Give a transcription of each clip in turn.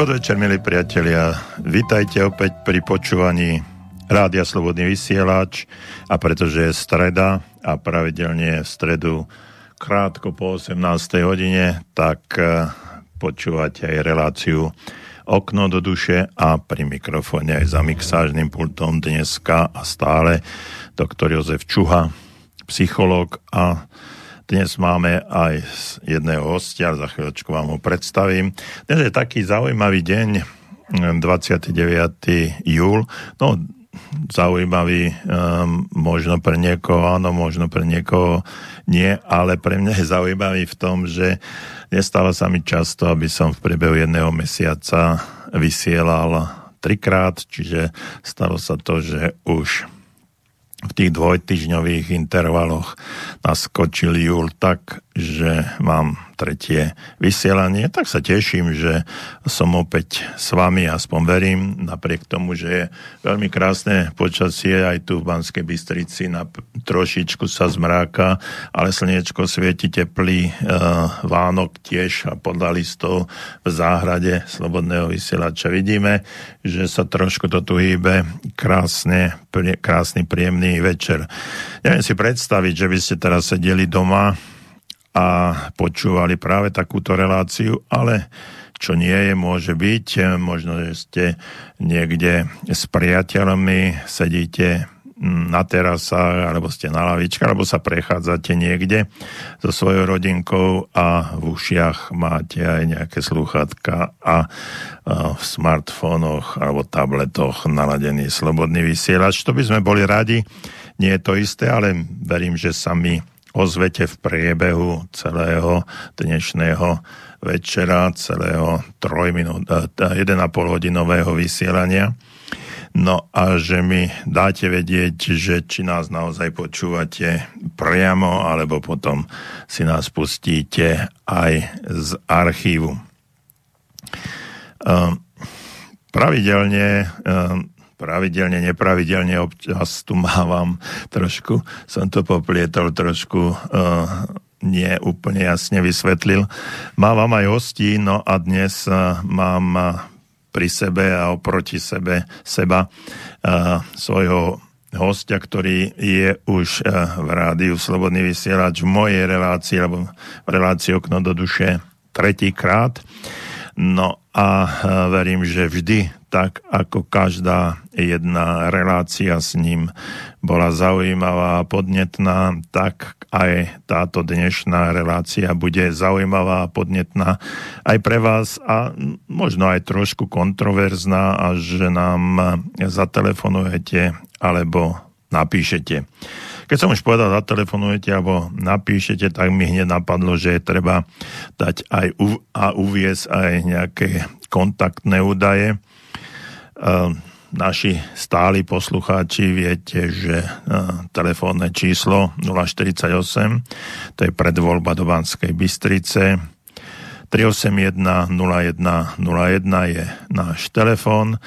Podvečer, milí priatelia. Vítajte opäť pri počúvaní Rádia Slobodný vysielač a pretože je streda a pravidelne v stredu krátko po 18. hodine, tak eh, počúvate aj reláciu Okno do duše a pri mikrofóne aj za mixážnym pultom dneska a stále doktor Jozef Čuha, psychológ a dnes máme aj jedného hostia, za chvíľočku vám ho predstavím. Dnes je taký zaujímavý deň, 29. júl. No, zaujímavý um, možno pre niekoho áno, možno pre niekoho nie, ale pre mňa je zaujímavý v tom, že nestáva sa mi často, aby som v priebehu jedného mesiaca vysielal trikrát, čiže stalo sa to, že už v tých dvojtyžňových intervaloch naskočil júl tak, že mám tretie vysielanie, tak sa teším, že som opäť s vami, aspoň verím, napriek tomu, že je veľmi krásne počasie aj tu v Banskej Bystrici, na, trošičku sa zmráka, ale slniečko svieti teplý e, Vánok tiež a podľa listov v záhrade Slobodného vysielača vidíme, že sa trošku to tu hýbe, krásne, prie, krásny, príjemný večer. Neviem si predstaviť, že by ste teraz sedeli doma a počúvali práve takúto reláciu, ale čo nie je, môže byť. Možno, že ste niekde s priateľmi, sedíte na terasách, alebo ste na lavičke, alebo sa prechádzate niekde so svojou rodinkou a v ušiach máte aj nejaké sluchatka a v smartfónoch alebo tabletoch naladený slobodný vysielač. To by sme boli radi. Nie je to isté, ale verím, že sa mi ozvete v priebehu celého dnešného večera, celého 3 minút, 1,5 hodinového vysielania. No a že mi dáte vedieť, že či nás naozaj počúvate priamo, alebo potom si nás pustíte aj z archívu. Ehm, pravidelne pravidelne, nepravidelne občas tu mávam trošku, som to poplietol trošku uh, nie úplne jasne vysvetlil. Mávam aj hostí, no a dnes uh, mám uh, pri sebe a oproti sebe seba uh, svojho hostia, ktorý je už v rádiu Slobodný vysielač v mojej relácii, alebo v relácii Okno do duše tretíkrát. No a verím, že vždy tak ako každá jedna relácia s ním bola zaujímavá a podnetná, tak aj táto dnešná relácia bude zaujímavá a podnetná aj pre vás a možno aj trošku kontroverzná a že nám zatelefonujete alebo napíšete. Keď som už povedal, zatelefonujete alebo napíšete, tak mi hneď napadlo, že je treba dať aj a uviesť aj nejaké kontaktné údaje naši stáli poslucháči viete, že ehm, telefónne číslo 048, to je predvoľba do Banskej Bystrice, 381 0101 je náš telefón.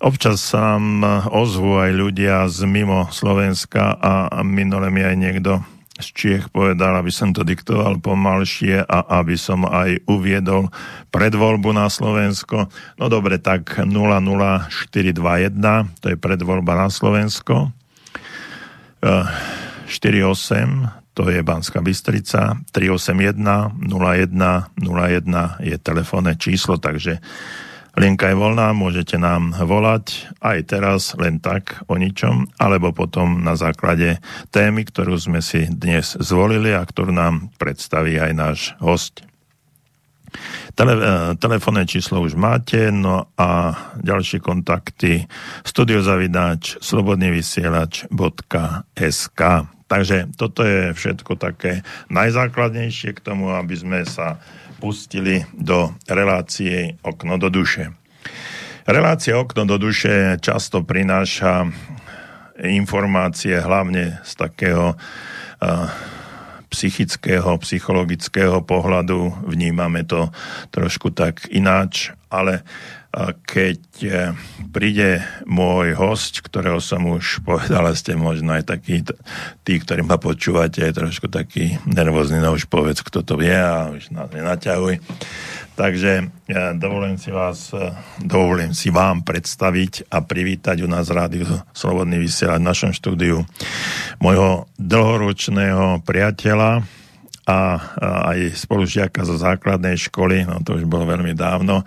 Občas sa nám ozvú aj ľudia z mimo Slovenska a minule mi aj niekto z Čiech povedal, aby som to diktoval pomalšie a aby som aj uviedol predvoľbu na Slovensko. No dobre, tak 00421, to je predvoľba na Slovensko. 48, e, to je Banská Bystrica, 381 01 01 je telefónne číslo, takže Linka je voľná, môžete nám volať aj teraz len tak o ničom, alebo potom na základe témy, ktorú sme si dnes zvolili a ktorú nám predstaví aj náš host. Tele, e, telefónne číslo už máte, no a ďalšie kontakty studiozavidáč slobodnyvysielač.sk Takže toto je všetko také najzákladnejšie k tomu, aby sme sa pustili do relácie Okno do duše. Relácia Okno do duše často prináša informácie hlavne z takého uh, psychického, psychologického pohľadu. Vnímame to trošku tak ináč, ale keď e, príde môj host, ktorého som už povedal, ste možno aj takí, tí, ktorí ma počúvate, je trošku taký nervózny, no už povedz, kto to vie a už nás nenaťahuj. Takže ja dovolím si vás, e, dovolím si vám predstaviť a privítať u nás rádiu Slobodný vysielať v našom štúdiu môjho dlhoročného priateľa, a, aj spolužiaka zo základnej školy, no to už bolo veľmi dávno,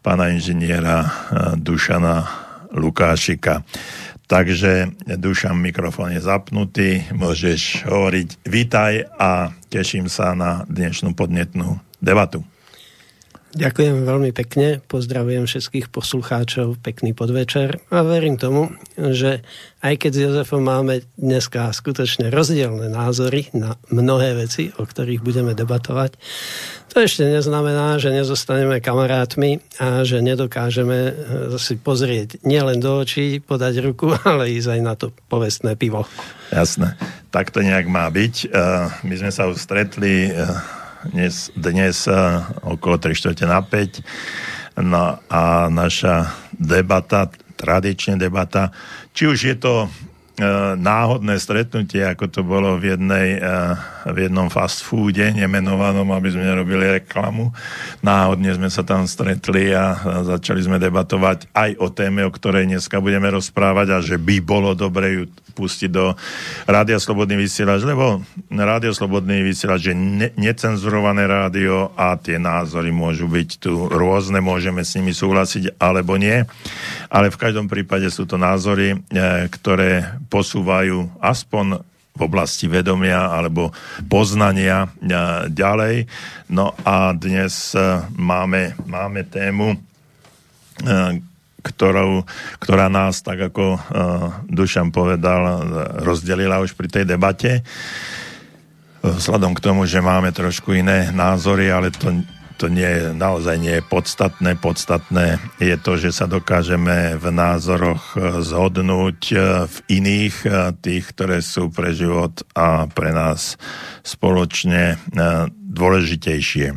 pána inžiniera Dušana Lukášika. Takže Dušan, mikrofón je zapnutý, môžeš hovoriť. Vítaj a teším sa na dnešnú podnetnú debatu. Ďakujem veľmi pekne, pozdravujem všetkých poslucháčov, pekný podvečer a verím tomu, že aj keď s Jozefom máme dneska skutočne rozdielne názory na mnohé veci, o ktorých budeme debatovať, to ešte neznamená, že nezostaneme kamarátmi a že nedokážeme eh, si pozrieť nielen do očí, podať ruku, ale ísť aj na to povestné pivo. Jasné, tak to nejak má byť. Eh, my sme sa už stretli eh, dnes, dnes uh, okolo 3 čtvrte na 5. No a naša debata, tradične debata, či už je to E, náhodné stretnutie, ako to bolo v, jednej, e, v jednom fast foode nemenovanom, aby sme nerobili reklamu. Náhodne sme sa tam stretli a začali sme debatovať aj o téme, o ktorej dneska budeme rozprávať a že by bolo dobre ju pustiť do Rádia Slobodný vysielač, lebo Rádio Slobodný vysielač je ne- necenzurované rádio a tie názory môžu byť tu rôzne, môžeme s nimi súhlasiť alebo nie, ale v každom prípade sú to názory, e, ktoré posúvajú aspoň v oblasti vedomia alebo poznania e, ďalej. No a dnes e, máme, máme tému, e, ktorou, ktorá nás, tak ako Dušan povedal, rozdelila už pri tej debate. Vzhľadom k tomu, že máme trošku iné názory, ale to to nie, naozaj nie je podstatné. Podstatné je to, že sa dokážeme v názoroch e, zhodnúť e, v iných, e, tých, ktoré sú pre život a pre nás spoločne dôležitejšie.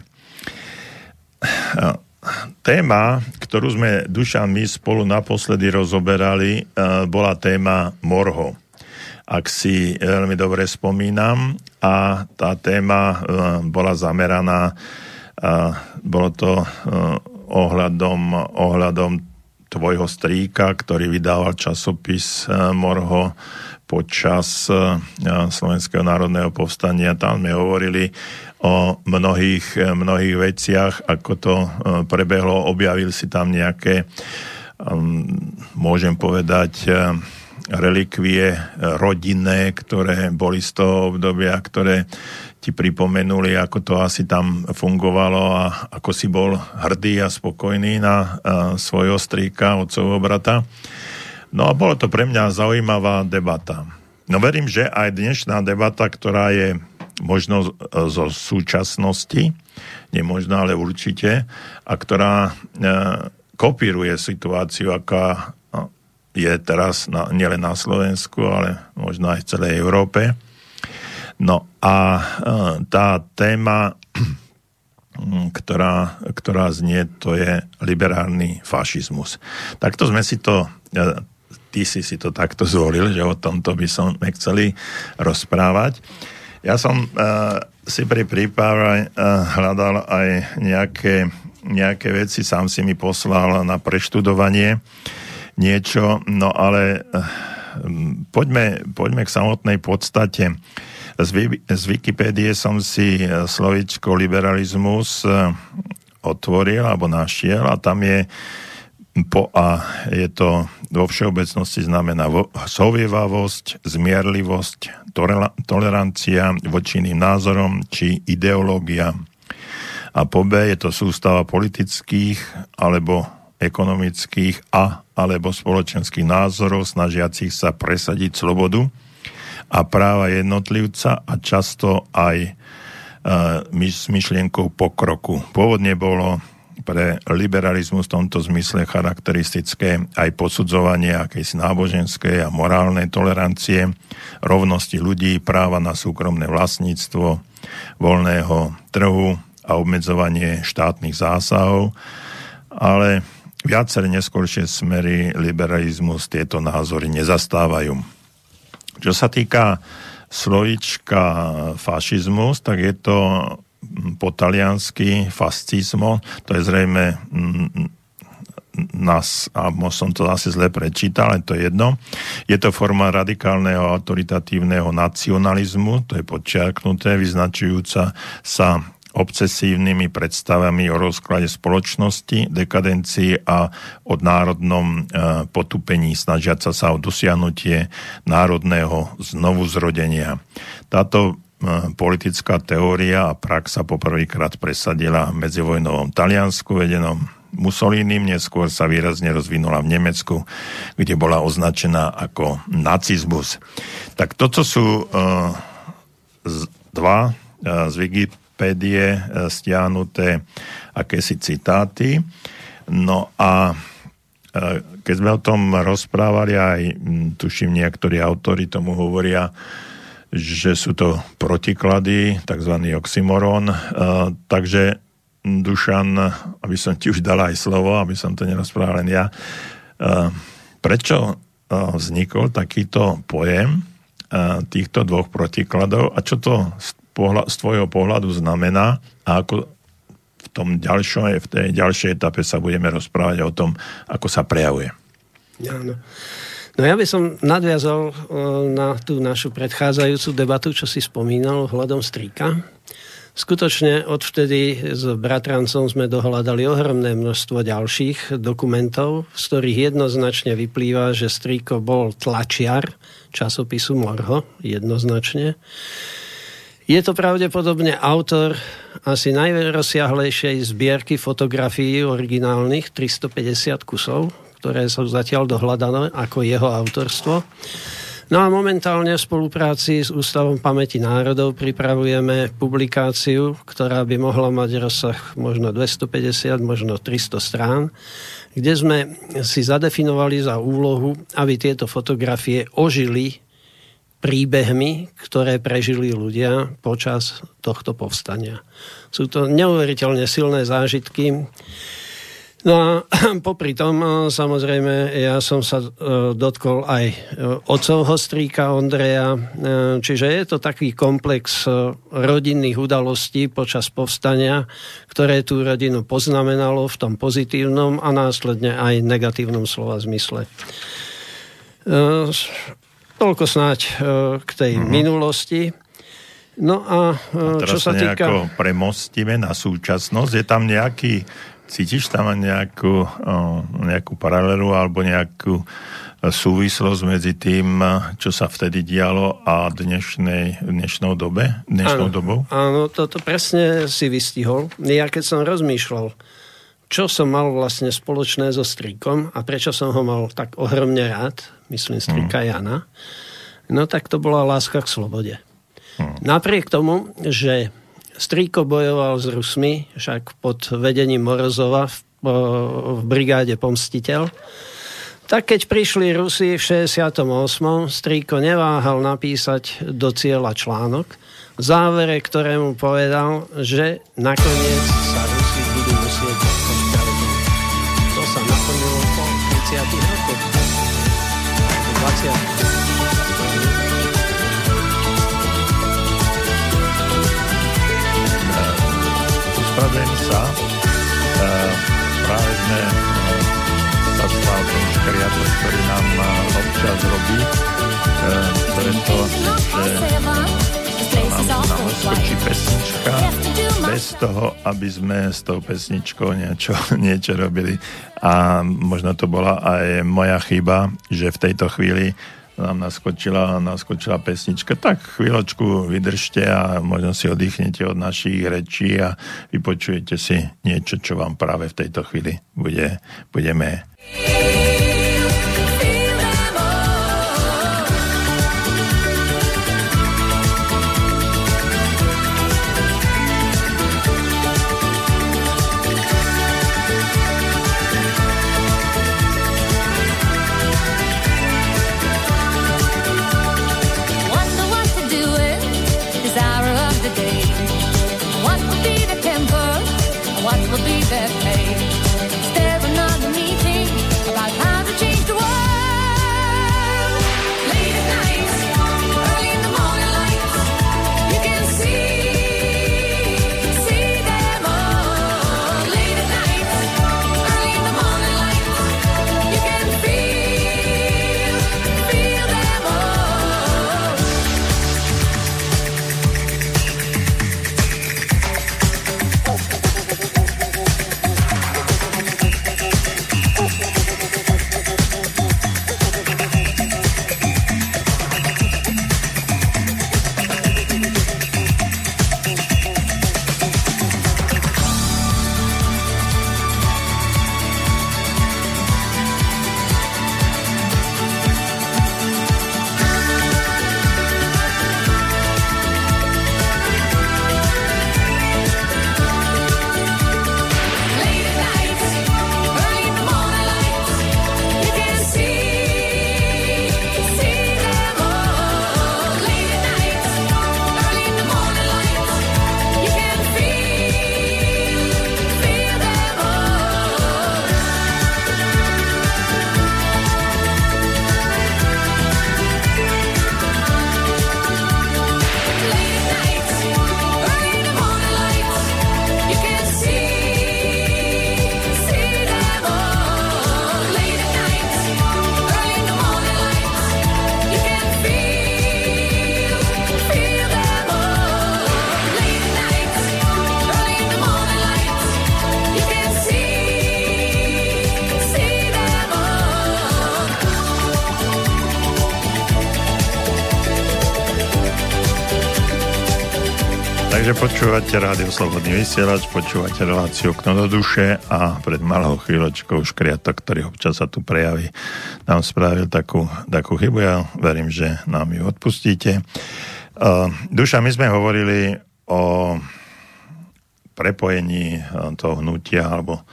Téma, ktorú sme, Dušan, my spolu naposledy rozoberali, bola téma Morho ak si veľmi dobre spomínam. A tá téma bola zameraná a bolo to e, ohľadom, ohľadom tvojho strýka, ktorý vydával časopis e, Morho počas e, Slovenského národného povstania. Tam sme hovorili o mnohých, mnohých veciach, ako to prebehlo. Objavil si tam nejaké, môžem povedať, relikvie rodinné, ktoré boli z toho obdobia, ktoré ti pripomenuli, ako to asi tam fungovalo a ako si bol hrdý a spokojný na svojho strýka, otcovho brata. No a bolo to pre mňa zaujímavá debata. No verím, že aj dnešná debata, ktorá je možno zo súčasnosti, nemožno, ale určite, a ktorá e, kopíruje situáciu, aká je teraz na, nielen na Slovensku, ale možno aj v celej Európe, No a e, tá téma, ktorá, ktorá znie, to je liberálny fašizmus. Takto sme si to, e, ty si si to takto zvolil, že o tomto by som chceli rozprávať. Ja som uh, si pri príprave uh, hľadal aj nejaké, nejaké veci, sám si mi poslal na preštudovanie niečo, no ale uh, poďme, poďme k samotnej podstate. Uh, z, Wikipédie som si e, slovičko liberalizmus e, otvoril alebo našiel a tam je po A je to vo všeobecnosti znamená sovievavosť, zmierlivosť, tolerancia voči iným názorom či ideológia. A po B je to sústava politických alebo ekonomických a alebo spoločenských názorov snažiacich sa presadiť slobodu a práva jednotlivca a často aj uh, s myšlienkou pokroku. Pôvodne bolo pre liberalizmus v tomto zmysle charakteristické aj posudzovanie akejsi náboženskej a morálnej tolerancie, rovnosti ľudí, práva na súkromné vlastníctvo, voľného trhu a obmedzovanie štátnych zásahov. Ale viaceré neskôršie smery liberalizmus tieto názory nezastávajú. Čo sa týka slovička fašizmus, tak je to po taliansky fascismo, to je zrejme nás, a som to asi zle prečítal, ale to je jedno. Je to forma radikálneho autoritatívneho nacionalizmu, to je podčiarknuté, vyznačujúca sa obsesívnymi predstavami o rozklade spoločnosti, dekadencii a o národnom e, potupení, snažiaca sa o dosiahnutie národného znovuzrodenia. Táto e, politická teória a prax sa poprvýkrát presadila v medzivojnovom Taliansku vedenom Mussolinim, neskôr sa výrazne rozvinula v Nemecku, kde bola označená ako nacizmus. Tak toto sú uh, dva uh, z Wikipédie uh, stiahnuté akési citáty. No a uh, keď sme o tom rozprávali, aj tuším niektorí autori tomu hovoria, že sú to protiklady, tzv. oxymoron. Uh, takže Dušan, aby som ti už dal aj slovo, aby som to nerozprával len ja. Prečo vznikol takýto pojem týchto dvoch protikladov a čo to z tvojho pohľadu znamená a ako v tom ďalšom, v tej ďalšej etape sa budeme rozprávať o tom, ako sa prejavuje. Áno. No ja by som nadviazal na tú našu predchádzajúcu debatu, čo si spomínal hľadom strýka. Skutočne odvtedy s bratrancom sme dohľadali ohromné množstvo ďalších dokumentov, z ktorých jednoznačne vyplýva, že Strýko bol tlačiar časopisu Morho, jednoznačne. Je to pravdepodobne autor asi najrozsiahlejšej zbierky fotografií originálnych, 350 kusov, ktoré sú zatiaľ dohľadané ako jeho autorstvo. No a momentálne v spolupráci s Ústavom pamäti národov pripravujeme publikáciu, ktorá by mohla mať rozsah možno 250, možno 300 strán, kde sme si zadefinovali za úlohu, aby tieto fotografie ožili príbehmi, ktoré prežili ľudia počas tohto povstania. Sú to neuveriteľne silné zážitky. No a popri tom, e, samozrejme, ja som sa e, dotkol aj e, otcovho strýka Ondreja, čiže je to taký komplex rodinných udalostí počas povstania, ktoré tú rodinu poznamenalo v tom pozitívnom a následne aj negatívnom slova zmysle. Toľko snáď k tej uh-huh. minulosti. No a, a teraz čo sa, týka... premostíme na súčasnosť. Je tam nejaký Cítiš tam nejakú, nejakú paralelu alebo nejakú e, súvislosť medzi tým, čo sa vtedy dialo a dnešnej, dnešnou dobe, dnešnou áno, dobou? Áno, toto presne si vystihol. Ja keď som rozmýšľal, čo som mal vlastne spoločné so strikom a prečo som ho mal tak ohromne rád, myslím strika mm. Jana, no tak to bola láska k slobode. Mm. Napriek tomu, že Strýko bojoval s Rusmi, však pod vedením Morozova v, v brigáde Pomstiteľ. Tak keď prišli Rusi v 68. Strýko neváhal napísať do cieľa článok, v závere ktorému povedal, že nakoniec sa práve sme e, sa stal ten škriatok, ktorý nám e, občas robí, preto, že nám, skočí pesnička bez toho, aby sme s tou pesničkou niečo, niečo robili. A možno to bola aj moja chyba, že v tejto chvíli nám naskočila, naskočila pesnička, tak chvíľočku vydržte a možno si oddychnete od našich rečí a vypočujete si niečo, čo vám práve v tejto chvíli bude, budeme počúvate rádio Slobodný vysielač, počúvate reláciu Okno do duše a pred malou chvíľočkou škriatok, ktorý občas sa tu prejaví, nám spravil takú, takú chybu. Ja verím, že nám ju odpustíte. Uh, Duša, my sme hovorili o prepojení toho hnutia alebo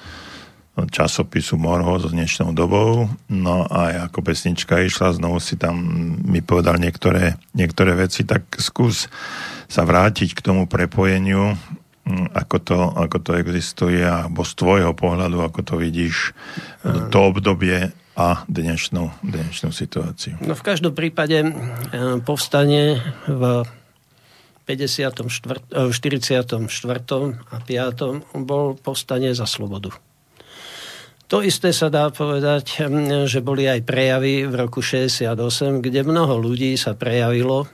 časopisu Morho s dnešnou dobou. No a ako pesnička išla, znovu si tam mi povedal niektoré, niektoré veci, tak skús sa vrátiť k tomu prepojeniu, mm, ako to, ako to existuje, alebo z tvojho pohľadu, ako to vidíš, to obdobie a dnešnú, dnešnú situáciu. No v každom prípade e, povstanie v 54, 44. a 5. bol povstanie za slobodu. To isté sa dá povedať, že boli aj prejavy v roku 68, kde mnoho ľudí sa prejavilo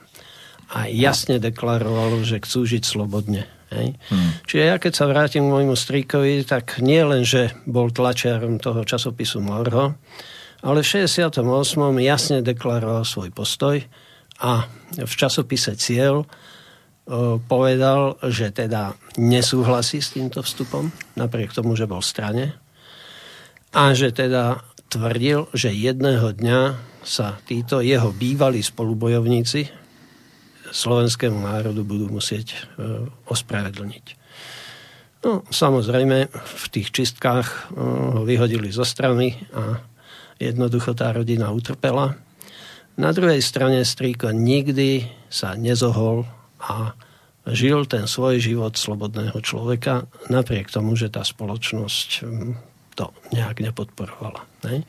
a jasne deklarovalo, že chcú žiť slobodne. Hej. Hmm. Čiže ja keď sa vrátim k môjmu strýkovi, tak nie len, že bol tlačiarom toho časopisu Morho, ale v 68. jasne deklaroval svoj postoj a v časopise Ciel povedal, že teda nesúhlasí s týmto vstupom, napriek tomu, že bol v strane a že teda tvrdil, že jedného dňa sa títo jeho bývalí spolubojovníci slovenskému národu budú musieť e, ospravedlniť. No, samozrejme, v tých čistkách e, ho vyhodili zo strany a jednoducho tá rodina utrpela. Na druhej strane strýko nikdy sa nezohol a žil ten svoj život slobodného človeka, napriek tomu, že tá spoločnosť to nejak nepodporovala. Ne?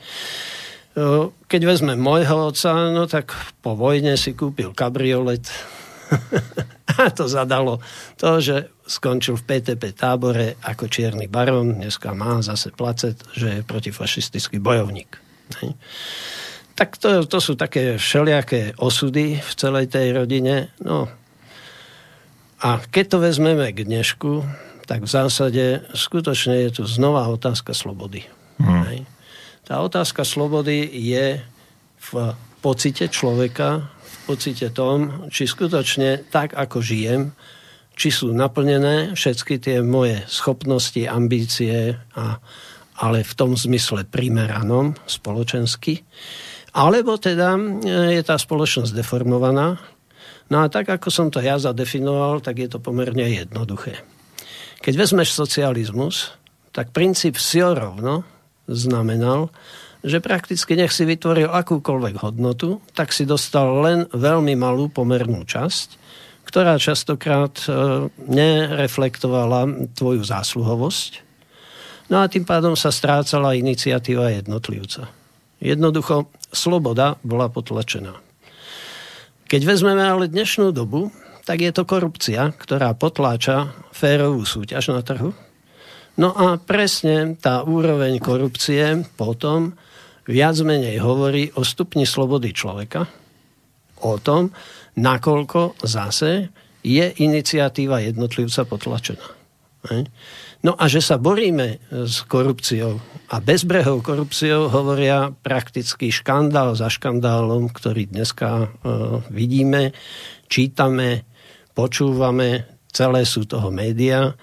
Keď vezme môjho otca, no tak po vojne si kúpil kabriolet a to zadalo to, že skončil v PTP tábore ako čierny baron, dneska má zase placet, že je protifašistický bojovník. Ne? Tak to, to sú také všelijaké osudy v celej tej rodine. No. A keď to vezmeme k dnešku, tak v zásade skutočne je tu znova otázka slobody. Hmm. Tá otázka slobody je v pocite človeka, v pocite tom, či skutočne tak, ako žijem, či sú naplnené všetky tie moje schopnosti, ambície, a, ale v tom zmysle primeranom, spoločensky, alebo teda e, je tá spoločnosť deformovaná. No a tak, ako som to ja zadefinoval, tak je to pomerne jednoduché. Keď vezmeš socializmus, tak princíp rovno znamenal, že prakticky nech si vytvoril akúkoľvek hodnotu, tak si dostal len veľmi malú pomernú časť, ktorá častokrát e, nereflektovala tvoju zásluhovosť. No a tým pádom sa strácala iniciatíva jednotlivca. Jednoducho, sloboda bola potlačená. Keď vezmeme ale dnešnú dobu, tak je to korupcia, ktorá potláča férovú súťaž na trhu. No a presne tá úroveň korupcie potom viac menej hovorí o stupni slobody človeka, o tom, nakoľko zase je iniciatíva jednotlivca potlačená. No a že sa boríme s korupciou a bezbrehou korupciou hovoria prakticky škandál za škandálom, ktorý dneska uh, vidíme, čítame, počúvame, celé sú toho média.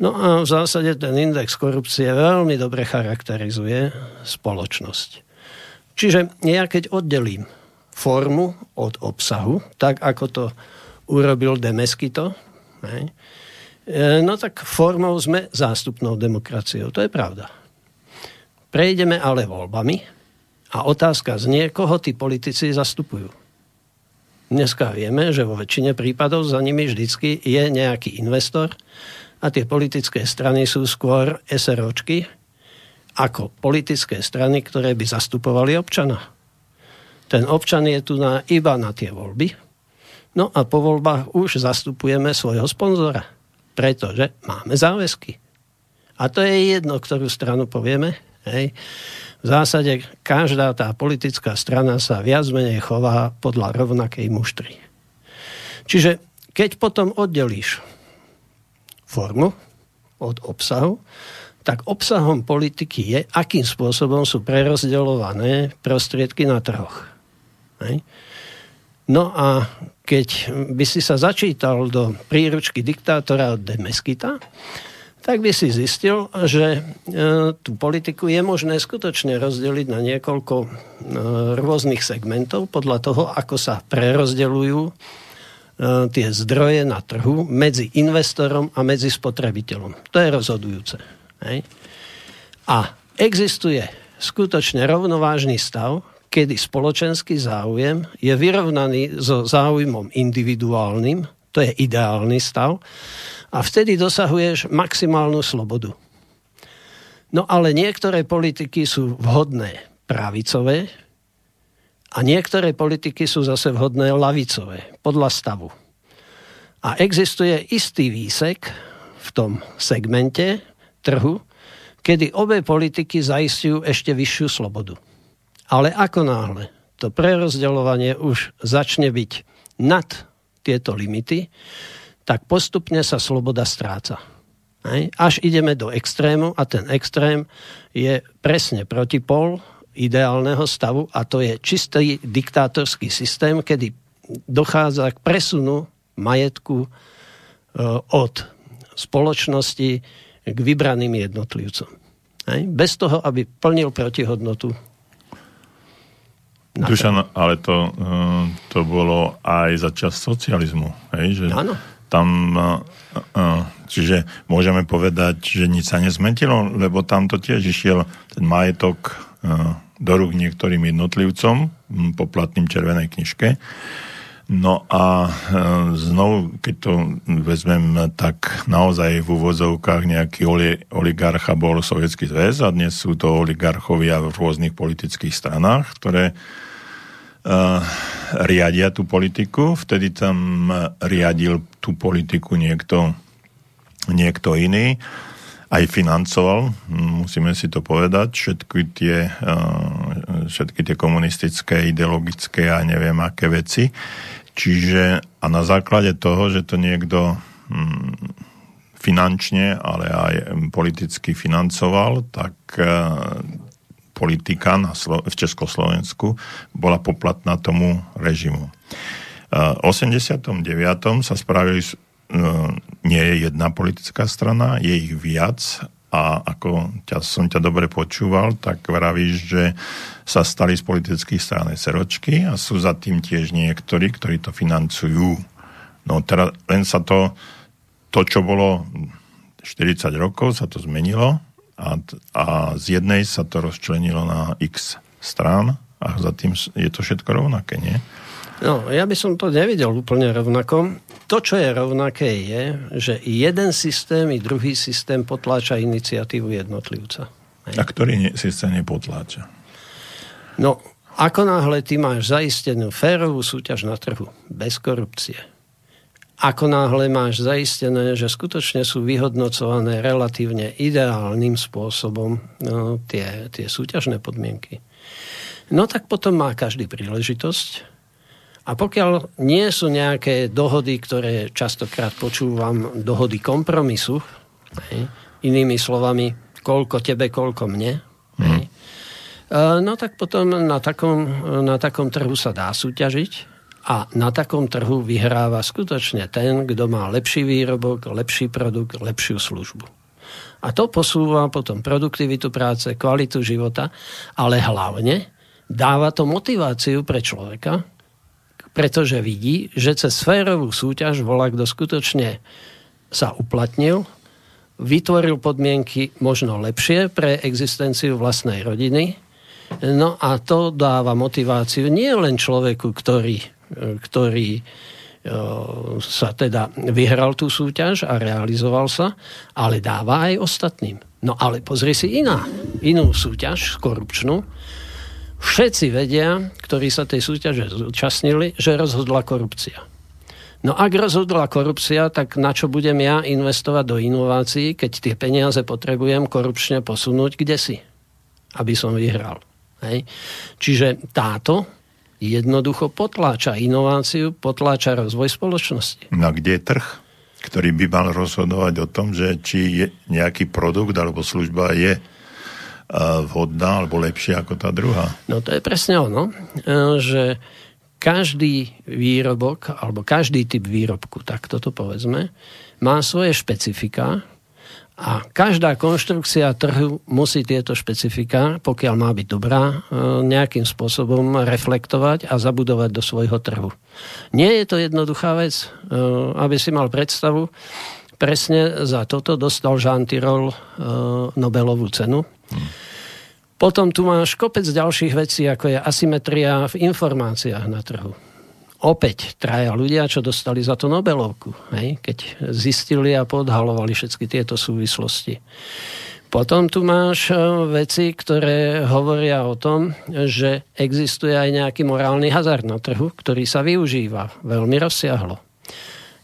No a v zásade ten index korupcie veľmi dobre charakterizuje spoločnosť. Čiže ja keď oddelím formu od obsahu, tak ako to urobil Demeskito, ne, no tak formou sme zástupnou demokraciou. To je pravda. Prejdeme ale voľbami a otázka znie, koho tí politici zastupujú. Dneska vieme, že vo väčšine prípadov za nimi vždycky je nejaký investor a tie politické strany sú skôr SROčky ako politické strany, ktoré by zastupovali občana. Ten občan je tu na, iba na tie voľby. No a po voľbách už zastupujeme svojho sponzora, pretože máme záväzky. A to je jedno, ktorú stranu povieme. Hej v zásade každá tá politická strana sa viac menej chová podľa rovnakej muštry. Čiže keď potom oddelíš formu od obsahu, tak obsahom politiky je, akým spôsobom sú prerozdeľované prostriedky na trhoch. No a keď by si sa začítal do príručky diktátora od Demeskita, tak by si zistil, že e, tú politiku je možné skutočne rozdeliť na niekoľko e, rôznych segmentov podľa toho, ako sa prerozdeľujú e, tie zdroje na trhu medzi investorom a medzi spotrebiteľom. To je rozhodujúce. Hej? A existuje skutočne rovnovážny stav, kedy spoločenský záujem je vyrovnaný so záujmom individuálnym, to je ideálny stav, a vtedy dosahuješ maximálnu slobodu. No ale niektoré politiky sú vhodné pravicové a niektoré politiky sú zase vhodné lavicové, podľa stavu. A existuje istý výsek v tom segmente trhu, kedy obe politiky zaistujú ešte vyššiu slobodu. Ale ako náhle to prerozdeľovanie už začne byť nad tieto limity, tak postupne sa sloboda stráca. Až ideme do extrému a ten extrém je presne protipol ideálneho stavu a to je čistý diktátorský systém, kedy dochádza k presunu majetku e, od spoločnosti k vybraným jednotlivcom. Bez toho, aby plnil protihodnotu. Dušan, ale to, e, to bolo aj za čas socializmu. Hej? Že... Áno tam, čiže môžeme povedať, že nič sa nezmetilo, lebo tam to tiež išiel ten majetok do rúk niektorým jednotlivcom, poplatným červenej knižke. No a znovu, keď to vezmem tak naozaj v úvozovkách nejaký oligarcha bol Sovietský zväz a dnes sú to oligarchovia v rôznych politických stranách, ktoré riadia tú politiku. Vtedy tam riadil tú politiku niekto, niekto iný. Aj financoval, musíme si to povedať, všetky tie, uh, všetky tie komunistické, ideologické a neviem aké veci. Čiže a na základe toho, že to niekto um, finančne, ale aj politicky financoval, tak uh, politika na Slo- v Československu bola poplatná tomu režimu. V 89. sa spravili, no, nie je jedna politická strana, je ich viac a ako ťa, som ťa dobre počúval, tak vravíš, že sa stali z politických strany seročky a sú za tým tiež niektorí, ktorí to financujú. No teraz len sa to, to čo bolo 40 rokov, sa to zmenilo a, a z jednej sa to rozčlenilo na x strán a za tým je to všetko rovnaké, nie? No, ja by som to nevidel úplne rovnako. To, čo je rovnaké, je, že jeden systém i druhý systém potláča iniciatívu jednotlivca. A ktorý systém nepotláča? No, ako náhle ty máš zaistenú férovú súťaž na trhu, bez korupcie, ako náhle máš zaistené, že skutočne sú vyhodnocované relatívne ideálnym spôsobom no, tie, tie súťažné podmienky, no tak potom má každý príležitosť. A pokiaľ nie sú nejaké dohody, ktoré častokrát počúvam, dohody kompromisu, hej, inými slovami, koľko tebe, koľko mne, hej, mm. no tak potom na takom, na takom trhu sa dá súťažiť a na takom trhu vyhráva skutočne ten, kto má lepší výrobok, lepší produkt, lepšiu službu. A to posúva potom produktivitu práce, kvalitu života, ale hlavne dáva to motiváciu pre človeka, pretože vidí, že cez sférovú súťaž volá, kto skutočne sa uplatnil, vytvoril podmienky možno lepšie pre existenciu vlastnej rodiny, no a to dáva motiváciu nie len človeku, ktorý ktorý e, sa teda vyhral tú súťaž a realizoval sa, ale dáva aj ostatným. No ale pozri si iná, inú súťaž, korupčnú. Všetci vedia, ktorí sa tej súťaže zúčastnili, že rozhodla korupcia. No ak rozhodla korupcia, tak na čo budem ja investovať do inovácií, keď tie peniaze potrebujem korupčne posunúť kde si, aby som vyhral. Hej. Čiže táto jednoducho potláča inováciu, potláča rozvoj spoločnosti. No kde je trh, ktorý by mal rozhodovať o tom, že či je nejaký produkt alebo služba je vhodná alebo lepšia ako tá druhá? No to je presne ono, e, že každý výrobok, alebo každý typ výrobku, tak toto povedzme, má svoje špecifika a každá konštrukcia trhu musí tieto špecifika, pokiaľ má byť dobrá, e, nejakým spôsobom reflektovať a zabudovať do svojho trhu. Nie je to jednoduchá vec, e, aby si mal predstavu, presne za toto dostal Jean Tirol e, Nobelovú cenu. Potom tu máš kopec ďalších vecí, ako je asymetria v informáciách na trhu. Opäť traja ľudia, čo dostali za to Nobelovku, hej, keď zistili a podhalovali všetky tieto súvislosti. Potom tu máš e, veci, ktoré hovoria o tom, že existuje aj nejaký morálny hazard na trhu, ktorý sa využíva veľmi rozsiahlo.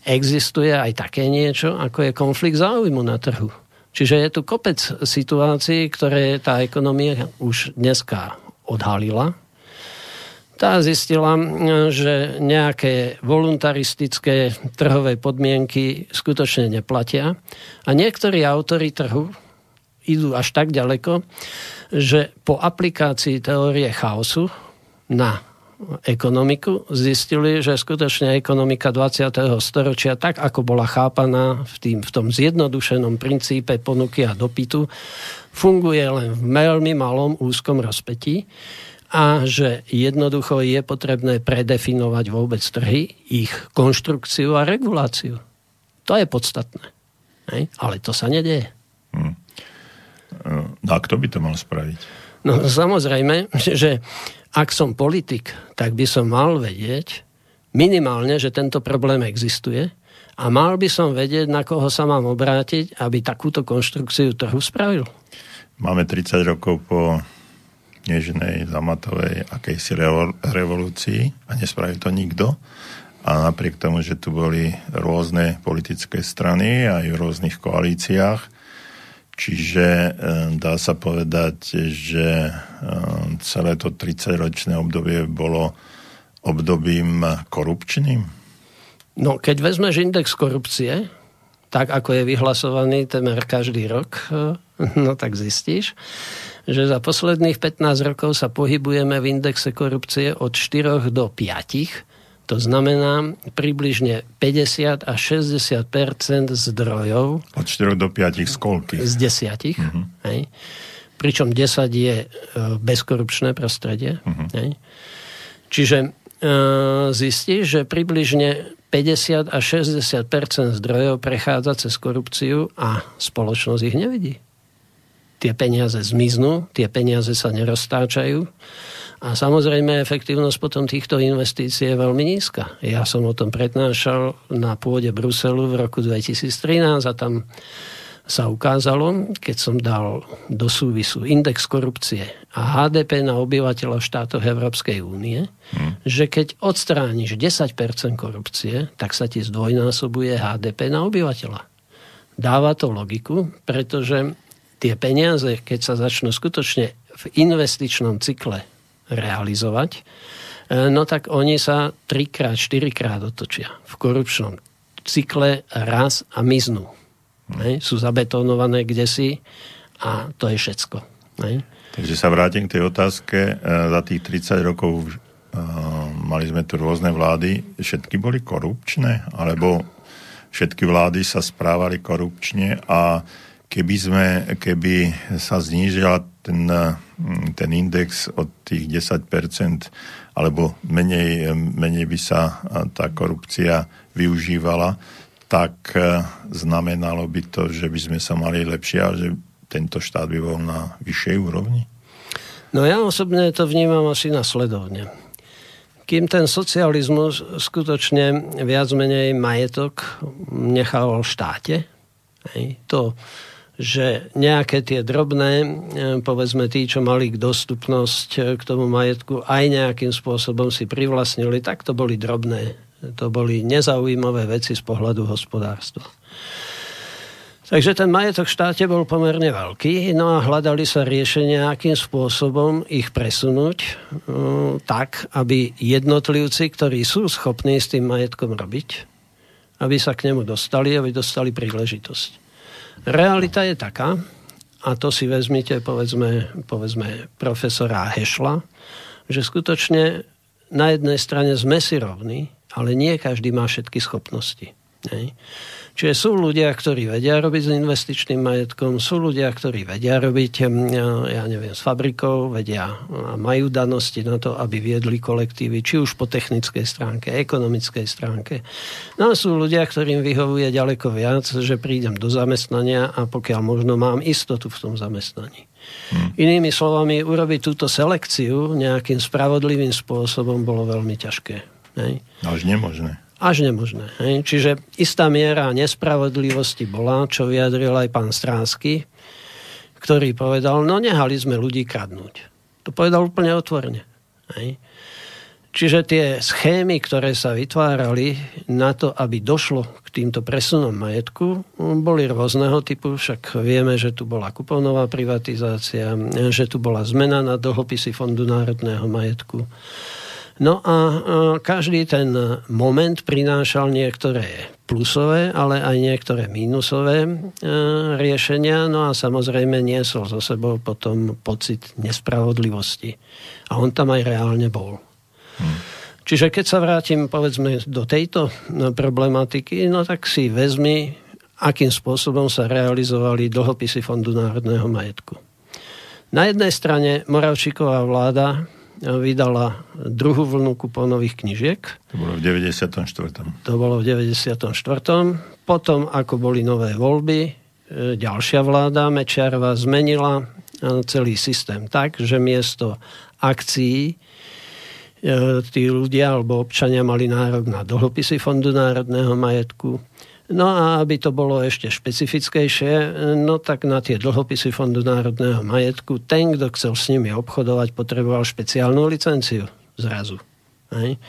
Existuje aj také niečo, ako je konflikt záujmu na trhu Čiže je tu kopec situácií, ktoré tá ekonomia už dneska odhalila. Tá zistila, že nejaké voluntaristické trhové podmienky skutočne neplatia. A niektorí autory trhu idú až tak ďaleko, že po aplikácii teórie chaosu na ekonomiku, zistili, že skutočne ekonomika 20. storočia, tak ako bola chápaná v, tým, v tom zjednodušenom princípe ponuky a dopytu, funguje len v veľmi malom úzkom rozpetí a že jednoducho je potrebné predefinovať vôbec trhy, ich konštrukciu a reguláciu. To je podstatné. Hej? Ale to sa nedieje. Hmm. No a kto by to mal spraviť? No samozrejme, že ak som politik, tak by som mal vedieť minimálne, že tento problém existuje a mal by som vedieť, na koho sa mám obrátiť, aby takúto konštrukciu trhu spravil. Máme 30 rokov po nežnej, zamatovej akejsi revolúcii a nespravil to nikto. A napriek tomu, že tu boli rôzne politické strany aj v rôznych koalíciách, Čiže e, dá sa povedať, že e, celé to 30-ročné obdobie bolo obdobím korupčným? No, keď vezmeš index korupcie, tak ako je vyhlasovaný temer každý rok, e, no tak zistíš, že za posledných 15 rokov sa pohybujeme v indexe korupcie od 4 do 5 to znamená približne 50 až 60% zdrojov. Od 4 do 5 z koľky? Z 10. Uh-huh. Hej. Pričom 10 je e, bezkorupčné prostredie. Uh-huh. Hej. Čiže e, zistíš, že približne 50 až 60% zdrojov prechádza cez korupciu a spoločnosť ich nevidí. Tie peniaze zmiznú, tie peniaze sa neroztáčajú a samozrejme efektívnosť potom týchto investícií je veľmi nízka. Ja som o tom prednášal na pôde Bruselu v roku 2013 a tam sa ukázalo, keď som dal do súvisu index korupcie a HDP na obyvateľa v štátoch Európskej únie, hmm. že keď odstrániš 10% korupcie, tak sa ti zdvojnásobuje HDP na obyvateľa. Dáva to logiku, pretože tie peniaze, keď sa začnú skutočne v investičnom cykle realizovať, e, no tak oni sa trikrát, štyrikrát otočia v korupčnom cykle raz a miznú. Hmm. Sú zabetonované kde si a to je všetko. Ne? Takže sa vrátim k tej otázke. E, za tých 30 rokov uh, mali sme tu rôzne vlády. Všetky boli korupčné? Alebo všetky vlády sa správali korupčne a keby, sme, keby sa znížila ten ten index od tých 10%, alebo menej, menej by sa tá korupcia využívala, tak e, znamenalo by to, že by sme sa mali lepšie a že tento štát by bol na vyššej úrovni? No ja osobne to vnímam asi nasledovne. Kým ten socializmus skutočne viac menej majetok nechal v štáte, to že nejaké tie drobné, e, povedzme tí, čo mali dostupnosť e, k tomu majetku, aj nejakým spôsobom si privlastnili, tak to boli drobné. To boli nezaujímavé veci z pohľadu hospodárstva. Takže ten majetok v štáte bol pomerne veľký, no a hľadali sa riešenia, akým spôsobom ich presunúť um, tak, aby jednotlivci, ktorí sú schopní s tým majetkom robiť, aby sa k nemu dostali, aby dostali príležitosť. Realita je taká, a to si vezmite, povedzme, povedzme profesora Hešla, že skutočne na jednej strane sme si rovní, ale nie každý má všetky schopnosti. Hej. Čiže sú ľudia, ktorí vedia robiť s investičným majetkom, sú ľudia, ktorí vedia robiť, ja neviem, s fabrikou, vedia a majú danosti na to, aby viedli kolektívy, či už po technickej stránke, ekonomickej stránke. No a sú ľudia, ktorým vyhovuje ďaleko viac, že prídem do zamestnania a pokiaľ možno mám istotu v tom zamestnaní. Hmm. Inými slovami, urobiť túto selekciu nejakým spravodlivým spôsobom bolo veľmi ťažké. Hej? Až nemožné až nemožné. Hej? Čiže istá miera nespravodlivosti bola, čo vyjadril aj pán Stránsky, ktorý povedal, no nehali sme ľudí kradnúť. To povedal úplne otvorene. Hej? Čiže tie schémy, ktoré sa vytvárali na to, aby došlo k týmto presunom majetku, boli rôzneho typu, však vieme, že tu bola kuponová privatizácia, že tu bola zmena na dlhopisy Fondu národného majetku, No a každý ten moment prinášal niektoré plusové, ale aj niektoré mínusové e, riešenia, no a samozrejme niesol so sebou potom pocit nespravodlivosti. A on tam aj reálne bol. Hmm. Čiže keď sa vrátim povedzme do tejto no, problematiky, no tak si vezmi, akým spôsobom sa realizovali dlhopisy Fondu národného majetku. Na jednej strane Moravčíková vláda vydala druhú vlnu kuponových knižiek. To bolo v 94. To bolo v 94. Potom, ako boli nové voľby, e, ďalšia vláda Mečiarova zmenila e, celý systém tak, že miesto akcií e, tí ľudia alebo občania mali nárok na dlhopisy Fondu národného majetku, No a aby to bolo ešte špecifickejšie, no tak na tie dlhopisy Fondu národného majetku ten, kto chcel s nimi obchodovať, potreboval špeciálnu licenciu zrazu. Hej.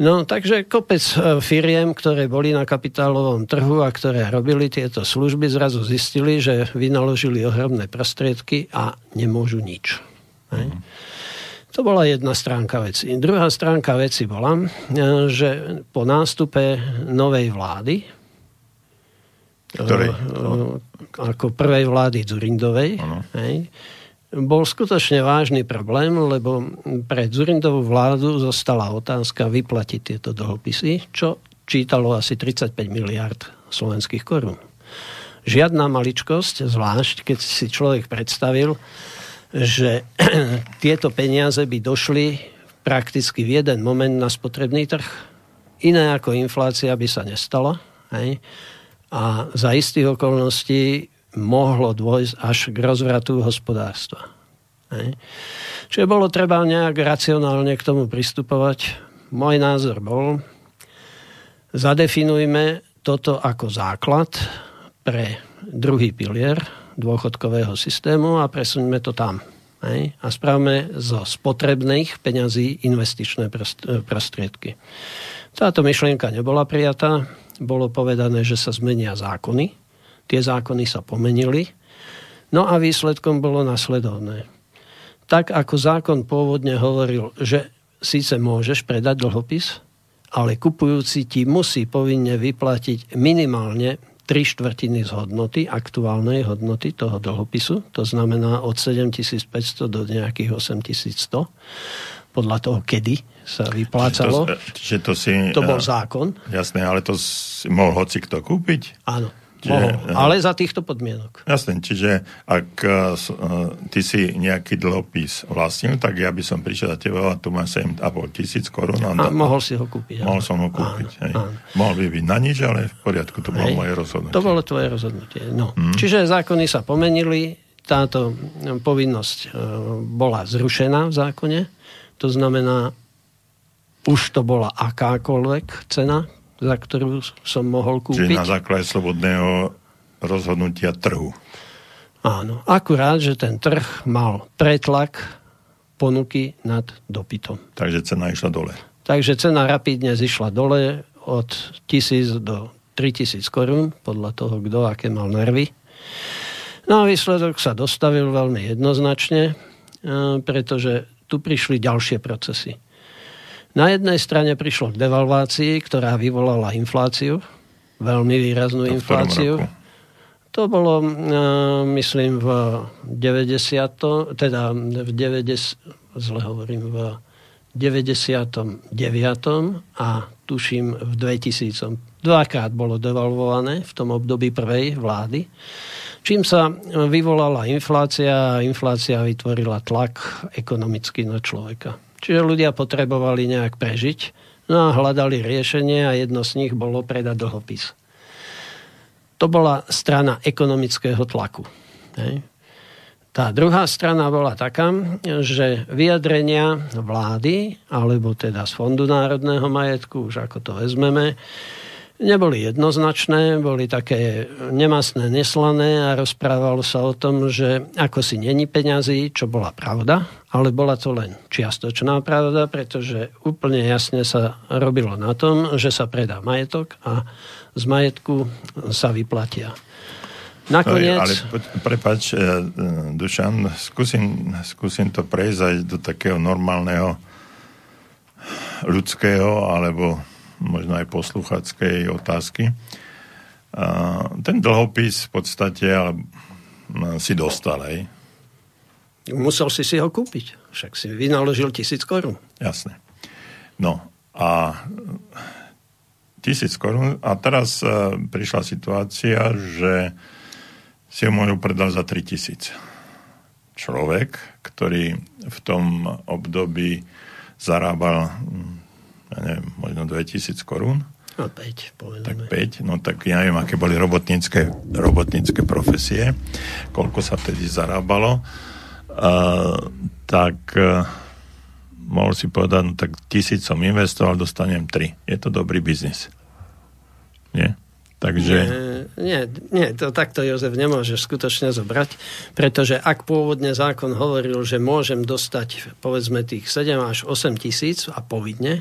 No takže kopec e, firiem, ktoré boli na kapitálovom trhu a ktoré robili tieto služby, zrazu zistili, že vynaložili ohromné prostriedky a nemôžu nič. Hej. Mm. To bola jedna stránka veci. Druhá stránka veci bola, e, že po nástupe novej vlády, Ktorej? E, ako prvej vlády Zurindovej, hej, bol skutočne vážny problém, lebo pre Zurindovú vládu zostala otázka vyplatiť tieto dlhopisy, čo čítalo asi 35 miliard slovenských korún. Žiadna maličkosť, zvlášť keď si človek predstavil, že tieto peniaze by došli prakticky v jeden moment na spotrebný trh. Iné ako inflácia by sa nestala. Hej? A za istých okolností mohlo dôjsť až k rozvratu hospodárstva. Hej? Čiže bolo treba nejak racionálne k tomu pristupovať. Môj názor bol, zadefinujme toto ako základ pre druhý pilier, dôchodkového systému a presuňme to tam. Hej? A spravme zo spotrebných peňazí investičné prostriedky. Táto myšlienka nebola prijatá. Bolo povedané, že sa zmenia zákony. Tie zákony sa pomenili. No a výsledkom bolo nasledovné. Tak ako zákon pôvodne hovoril, že síce môžeš predať dlhopis, ale kupujúci ti musí povinne vyplatiť minimálne 3 štvrtiny z hodnoty, aktuálnej hodnoty toho dlhopisu, to znamená od 7500 do nejakých 8100, podľa toho, kedy sa vyplácalo. Čiže to, čiže to, si, to bol zákon. Jasné, ale to si mohol hoci kto kúpiť? Áno. Čiže, mohol, ale za týchto podmienok. Jasne, čiže ak uh, ty si nejaký dlhopis vlastnil, tak ja by som prišiel za teba a tu mám 7,5 tisíc korún. A, a mohol si ho kúpiť. Mohol áno. som ho kúpiť. Áno, hej. Áno. Mohol by byť na nič, ale v poriadku, to bolo hej. moje rozhodnutie. To bolo tvoje rozhodnutie. No. Hmm. Čiže zákony sa pomenili, táto povinnosť bola zrušená v zákone, to znamená, už to bola akákoľvek cena, za ktorú som mohol kúpiť. Čiže na základe slobodného rozhodnutia trhu. Áno, akurát, že ten trh mal pretlak ponuky nad dopytom. Takže cena išla dole. Takže cena rapidne zišla dole od 1000 do 3000 korún, podľa toho, kto aké mal nervy. No a výsledok sa dostavil veľmi jednoznačne, e, pretože tu prišli ďalšie procesy. Na jednej strane prišlo k devalvácii, ktorá vyvolala infláciu, veľmi výraznú to infláciu. To bolo, e, myslím, v 90, teda v 90, zle hovorím, v 99. a tuším v 2000. Dvakrát bolo devalvované v tom období prvej vlády, čím sa vyvolala inflácia a inflácia vytvorila tlak ekonomicky na človeka. Čiže ľudia potrebovali nejak prežiť, no a hľadali riešenie a jedno z nich bolo predať dlhopis. To bola strana ekonomického tlaku. Hej. Tá druhá strana bola taká, že vyjadrenia vlády, alebo teda z Fondu národného majetku, už ako to vezmeme, neboli jednoznačné, boli také nemastné, neslané a rozprávalo sa o tom, že ako si není peňazí, čo bola pravda, ale bola to len čiastočná pravda, pretože úplne jasne sa robilo na tom, že sa predá majetok a z majetku sa vyplatia. Nakoniec... No, ale prepač, e, Dušan, skúsim, skúsim to prejsť aj do takého normálneho ľudského alebo možno aj posluchackej otázky. Ten dlhopis v podstate ale, si dostal, aj? Musel si si ho kúpiť. Však si vynaložil tisíc korún. Jasne. No a tisíc korún. A teraz uh, prišla situácia, že si ho môžu predať za 3000. Človek, ktorý v tom období zarábal hm, ja neviem, možno 2000 korún. No 5, povedzme. Tak 5, no tak ja neviem, aké boli robotnícke, robotnícke profesie, koľko sa vtedy zarábalo. Uh, tak uh, mohol si povedať, no tak tisíc som investoval, dostanem 3. Je to dobrý biznis. Nie? Takže... Nie, nie, to takto Jozef nemôžeš skutočne zobrať, pretože ak pôvodne zákon hovoril, že môžem dostať povedzme tých 7 až 8 tisíc a povidne,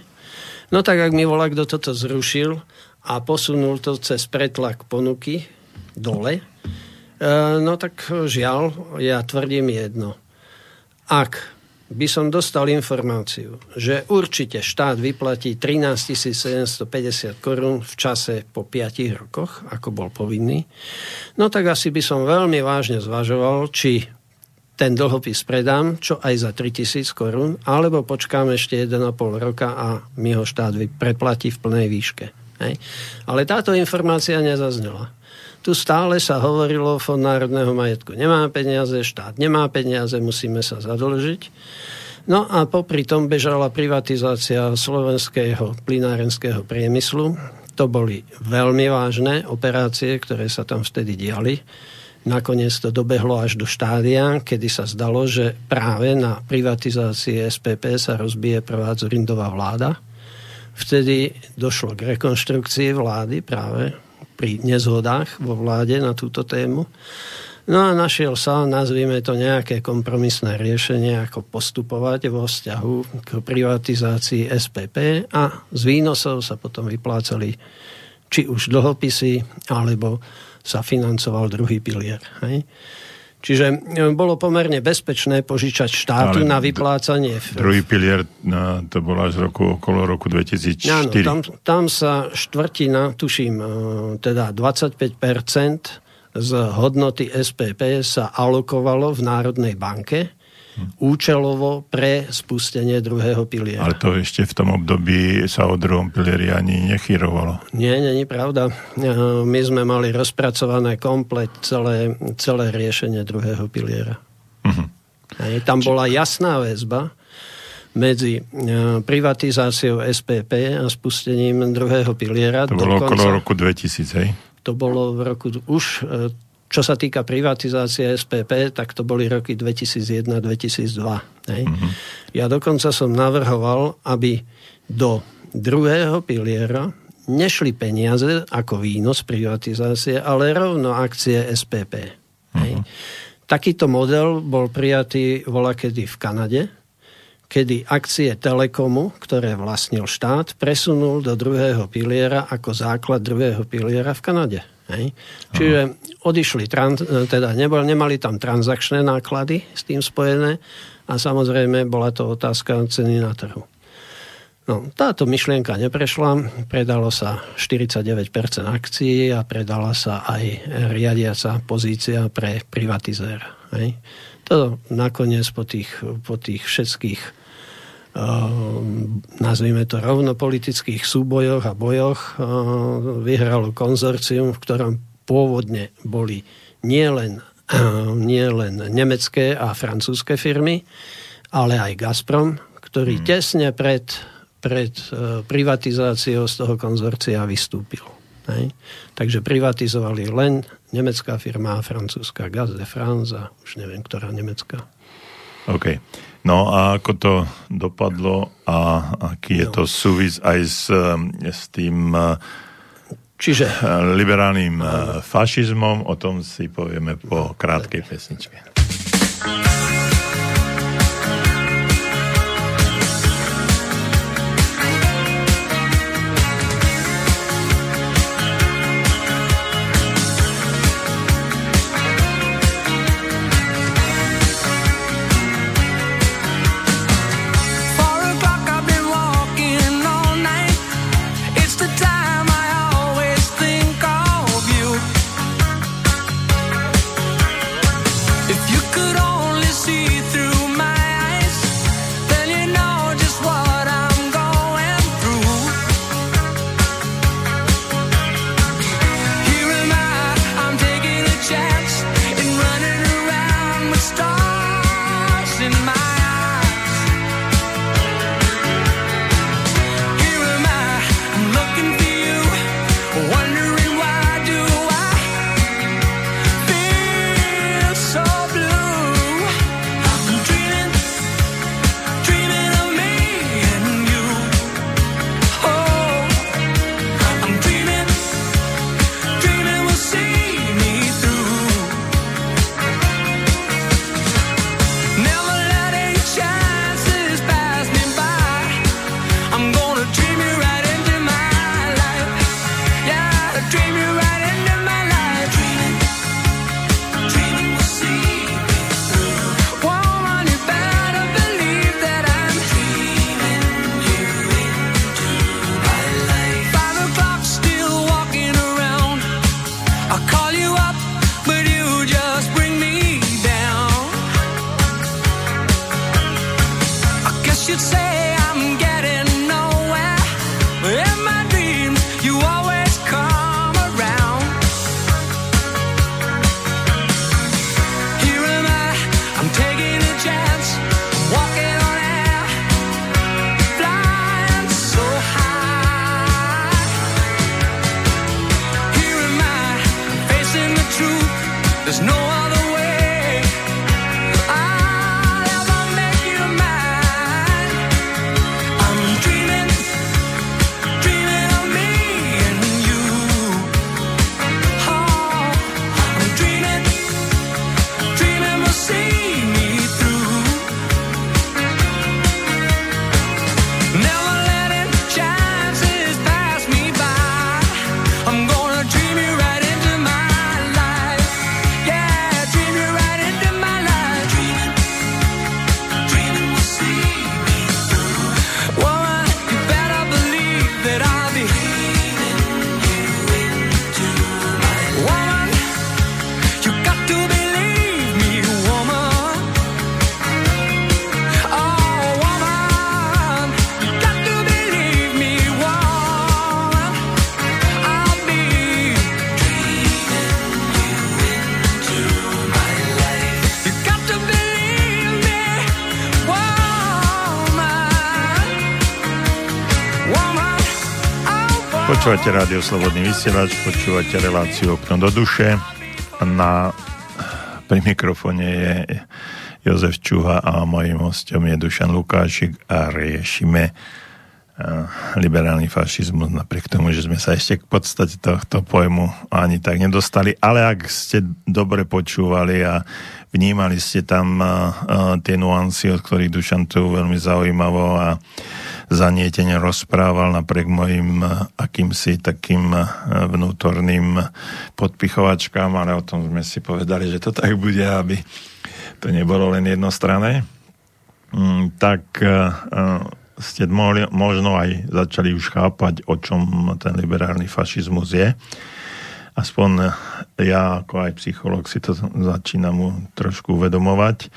no tak ak mi volá, kto toto zrušil a posunul to cez pretlak ponuky dole, e, no tak žiaľ, ja tvrdím jedno. Ak by som dostal informáciu, že určite štát vyplatí 13 750 korún v čase po 5 rokoch, ako bol povinný, no tak asi by som veľmi vážne zvažoval, či ten dlhopis predám, čo aj za 3000 korún, alebo počkám ešte 1,5 roka a mi ho štát preplatí v plnej výške. Hej. Ale táto informácia nezaznela. Tu stále sa hovorilo Fond národného majetku. Nemá peniaze, štát nemá peniaze, musíme sa zadlžiť. No a popri tom bežala privatizácia slovenského plinárenského priemyslu. To boli veľmi vážne operácie, ktoré sa tam vtedy diali. Nakoniec to dobehlo až do štádia, kedy sa zdalo, že práve na privatizácii SPP sa rozbije prvá Zurindová vláda. Vtedy došlo k rekonštrukcii vlády práve pri nezhodách vo vláde na túto tému. No a našiel sa, nazvime to nejaké kompromisné riešenie, ako postupovať vo vzťahu k privatizácii SPP a z výnosov sa potom vyplácali či už dlhopisy, alebo sa financoval druhý pilier. Hej? Čiže e, bolo pomerne bezpečné požičať štátu Ale na vyplácanie. Druhý pilier no, to bolo až roku, okolo roku 2004. Áno, tam, tam sa štvrtina, tuším, e, teda 25% z hodnoty SPP sa alokovalo v Národnej banke účelovo pre spustenie druhého piliera. Ale to ešte v tom období sa o druhom pilieri ani nechyrovalo. Nie, nie, nie pravda. My sme mali rozpracované komplet celé, celé riešenie druhého piliera. Uh-huh. tam bola jasná väzba medzi privatizáciou SPP a spustením druhého piliera. To bolo Dokonca... okolo roku 2000, hej? to bolo v roku už, e, čo sa týka privatizácie SPP, tak to boli roky 2001-2002. Mm-hmm. Ja dokonca som navrhoval, aby do druhého piliera nešli peniaze ako výnos privatizácie, ale rovno akcie SPP. Mm-hmm. Takýto model bol prijatý volakedy v Kanade, kedy akcie Telekomu, ktoré vlastnil štát, presunul do druhého piliera ako základ druhého piliera v Kanade. Hej. Čiže odišli, trans, teda nebol, nemali tam transakčné náklady s tým spojené a samozrejme bola to otázka ceny na trhu. No, táto myšlienka neprešla, predalo sa 49% akcií a predala sa aj riadiaca pozícia pre privatizéra. Hej. To nakoniec po tých, po tých všetkých nazvime to rovno politických súbojoch a bojoch vyhralo konzorcium, v ktorom pôvodne boli nielen nie len nemecké a francúzske firmy, ale aj Gazprom, ktorý hmm. tesne pred, pred e, privatizáciou z toho konzorcia vystúpil. Hej. Takže privatizovali len nemecká firma a francúzska Gaz de France a už neviem, ktorá nemecká. OK. No a ako to dopadlo a aký je no. to súvis aj s, s tým Čiže... liberálnym fašizmom, o tom si povieme po krátkej pesničke. Počúvate rádio Slobodný vysielač, počúvate reláciu Okno do duše. Na, pri mikrofone je Jozef Čuha a mojim hostom je Dušan Lukášik a riešime liberálny fašizmus, napriek tomu, že sme sa ešte k podstate tohto pojmu ani tak nedostali. Ale ak ste dobre počúvali a vnímali ste tam tie nuancy, od ktorých Dušan tu veľmi zaujímavo a zanietene rozprával napriek mojim eh, akýmsi takým eh, vnútorným podpichovačkám, ale o tom sme si povedali, že to tak bude, aby to nebolo len jednostrané. Mm, tak eh, ste mohli, možno aj začali už chápať, o čom ten liberálny fašizmus je. Aspoň ja ako aj psycholog si to začínam trošku uvedomovať.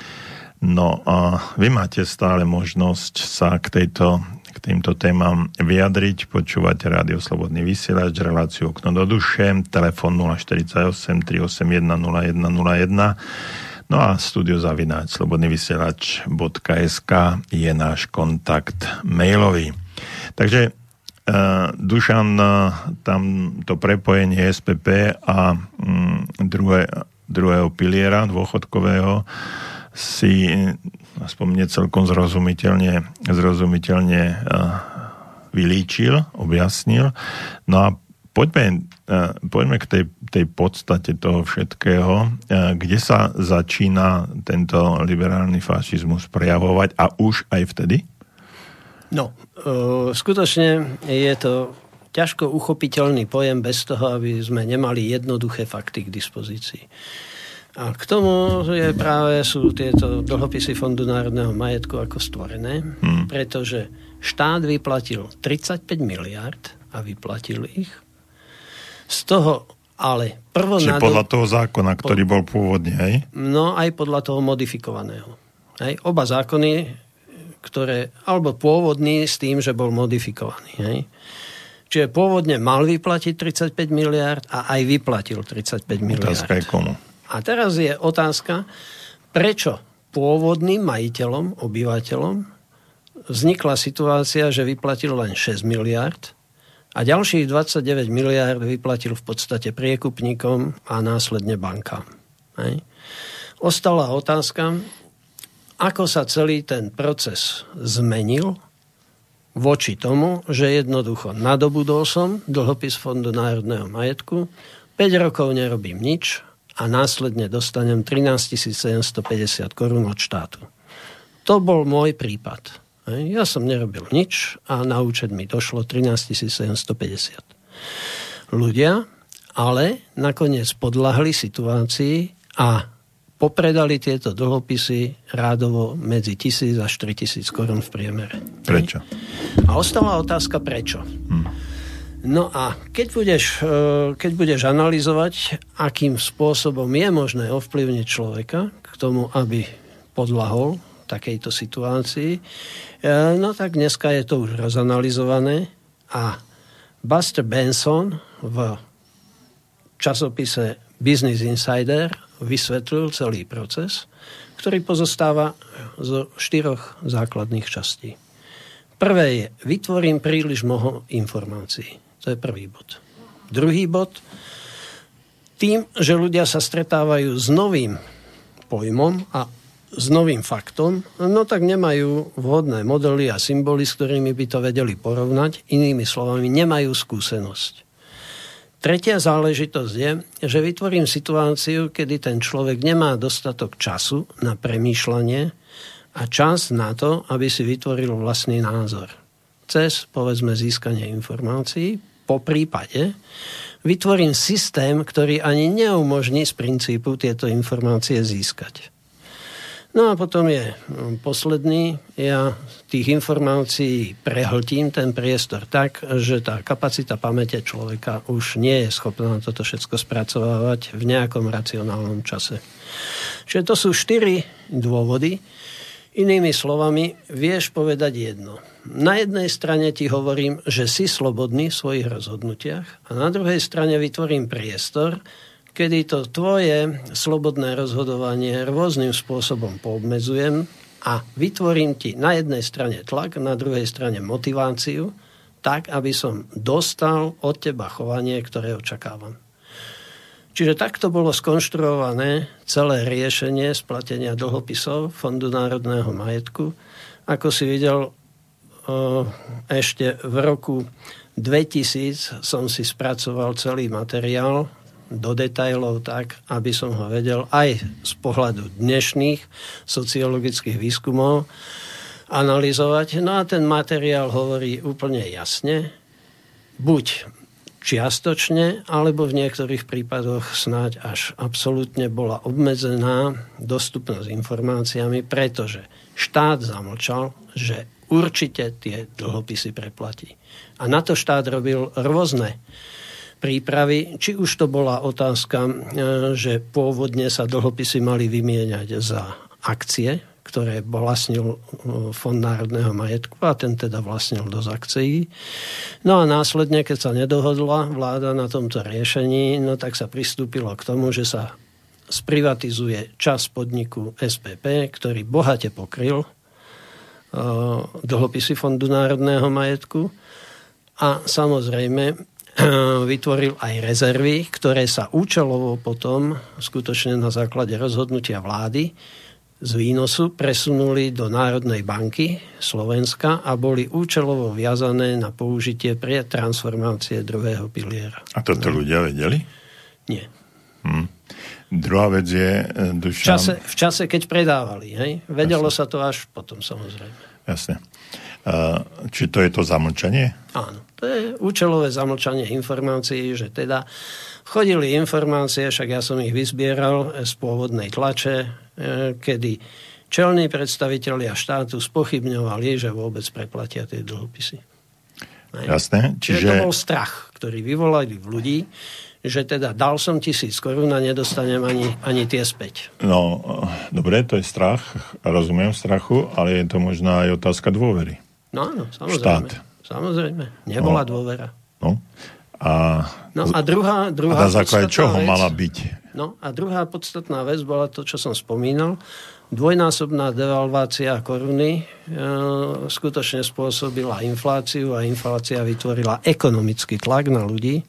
No a vy máte stále možnosť sa k tejto k týmto témam vyjadriť. Počúvate Rádio Slobodný vysielač, reláciu Okno do duše, telefon 048 381 0101 No a studio zavináč slobodnyvysielač.sk je náš kontakt mailový. Takže uh, Dušan, uh, tam to prepojenie SPP a um, druhé, druhého piliera dôchodkového si aspoň mne celkom zrozumiteľne, zrozumiteľne uh, vylíčil, objasnil. No a poďme, uh, poďme k tej, tej podstate toho všetkého, uh, kde sa začína tento liberálny fašizmus prejavovať a už aj vtedy? No, skutočne je to ťažko uchopiteľný pojem bez toho, aby sme nemali jednoduché fakty k dispozícii. A k tomu je práve sú tieto dlhopisy Fondu národného majetku ako stvorené, hmm. pretože štát vyplatil 35 miliard a vyplatil ich. Z toho ale prvo... Čiže podľa toho zákona, ktorý bol pôvodne, hej? No aj podľa toho modifikovaného. Hej? Oba zákony, ktoré, alebo pôvodný s tým, že bol modifikovaný. Hej? Čiže pôvodne mal vyplatiť 35 miliard a aj vyplatil 35 miliard. Otázka je komu. A teraz je otázka, prečo pôvodným majiteľom, obyvateľom vznikla situácia, že vyplatil len 6 miliard a ďalších 29 miliard vyplatil v podstate priekupníkom a následne bankám. Hej. Ostala otázka, ako sa celý ten proces zmenil voči tomu, že jednoducho nadobudol som dlhopis Fondu národného majetku, 5 rokov nerobím nič, a následne dostanem 13 750 korún od štátu. To bol môj prípad. Ja som nerobil nič a na účet mi došlo 13 750. Ľudia ale nakoniec podľahli situácii a popredali tieto dlhopisy rádovo medzi 1000 až 3000 korún v priemere. Prečo? A ostala otázka prečo. Hm. No a keď budeš, e, keď budeš analyzovať, akým spôsobom je možné ovplyvniť človeka k tomu, aby podlahol takejto situácii, e, no tak dneska je to už rozanalizované a Buster Benson v časopise Business Insider vysvetlil celý proces, ktorý pozostáva zo štyroch základných častí. Prvé je, vytvorím príliš mnoho informácií. To je prvý bod. Druhý bod, tým, že ľudia sa stretávajú s novým pojmom a s novým faktom, no tak nemajú vhodné modely a symboly, s ktorými by to vedeli porovnať. Inými slovami, nemajú skúsenosť. Tretia záležitosť je, že vytvorím situáciu, kedy ten človek nemá dostatok času na premýšľanie a čas na to, aby si vytvoril vlastný názor. Cez, povedzme, získanie informácií, po prípade vytvorím systém, ktorý ani neumožní z princípu tieto informácie získať. No a potom je no, posledný. Ja tých informácií prehltím ten priestor tak, že tá kapacita pamäte človeka už nie je schopná toto všetko spracovávať v nejakom racionálnom čase. Čiže to sú štyri dôvody. Inými slovami, vieš povedať jedno – na jednej strane ti hovorím, že si slobodný v svojich rozhodnutiach a na druhej strane vytvorím priestor, kedy to tvoje slobodné rozhodovanie rôznym spôsobom poobmedzujem a vytvorím ti na jednej strane tlak, na druhej strane motiváciu, tak, aby som dostal od teba chovanie, ktoré očakávam. Čiže takto bolo skonštruované celé riešenie splatenia dlhopisov Fondu národného majetku. Ako si videl, ešte v roku 2000 som si spracoval celý materiál do detajlov tak, aby som ho vedel aj z pohľadu dnešných sociologických výskumov analyzovať. No a ten materiál hovorí úplne jasne, buď čiastočne, alebo v niektorých prípadoch snáď až absolútne bola obmedzená dostupnosť informáciami, pretože štát zamlčal, že určite tie dlhopisy preplatí. A na to štát robil rôzne prípravy, či už to bola otázka, e, že pôvodne sa dlhopisy mali vymieňať za akcie, ktoré vlastnil uh, Fond národného majetku a ten teda vlastnil dosť akcií. No a následne, keď sa nedohodla vláda na tomto riešení, no tak sa pristúpilo k tomu, že sa sprivatizuje čas podniku SPP, ktorý bohate pokryl uh, dlhopisy Fondu národného majetku a samozrejme vytvoril aj rezervy, ktoré sa účelovo potom, skutočne na základe rozhodnutia vlády, z výnosu presunuli do Národnej banky Slovenska a boli účelovo viazané na použitie pre transformácie druhého piliera. A toto no. ľudia vedeli? Nie. Hm. Druhá vec je, e, Dušan... V čase, v čase keď predávali, hej? Vedelo Jasne. sa to až potom, samozrejme. Jasne. Či to je to zamlčanie? Áno. To je účelové zamlčanie informácií, že teda chodili informácie, však ja som ich vyzbieral z pôvodnej tlače, e, kedy čelní predstavitelia štátu spochybňovali, že vôbec preplatia tie dlhopisy. Jasné. Čiže... Čiže to bol strach, ktorý vyvolali v ľudí, že teda dal som tisíc korún a nedostanem ani, ani tie späť. No, dobre, to je strach, rozumiem strachu, ale je to možná aj otázka dôvery. No áno, samozrejme. Štát. Samozrejme, nebola no, dôvera. No. A, no a druhá, druhá a na základe čoho vec, mala byť? No a druhá podstatná vec bola to, čo som spomínal. Dvojnásobná devalvácia koruny e, skutočne spôsobila infláciu a inflácia vytvorila ekonomický tlak na ľudí.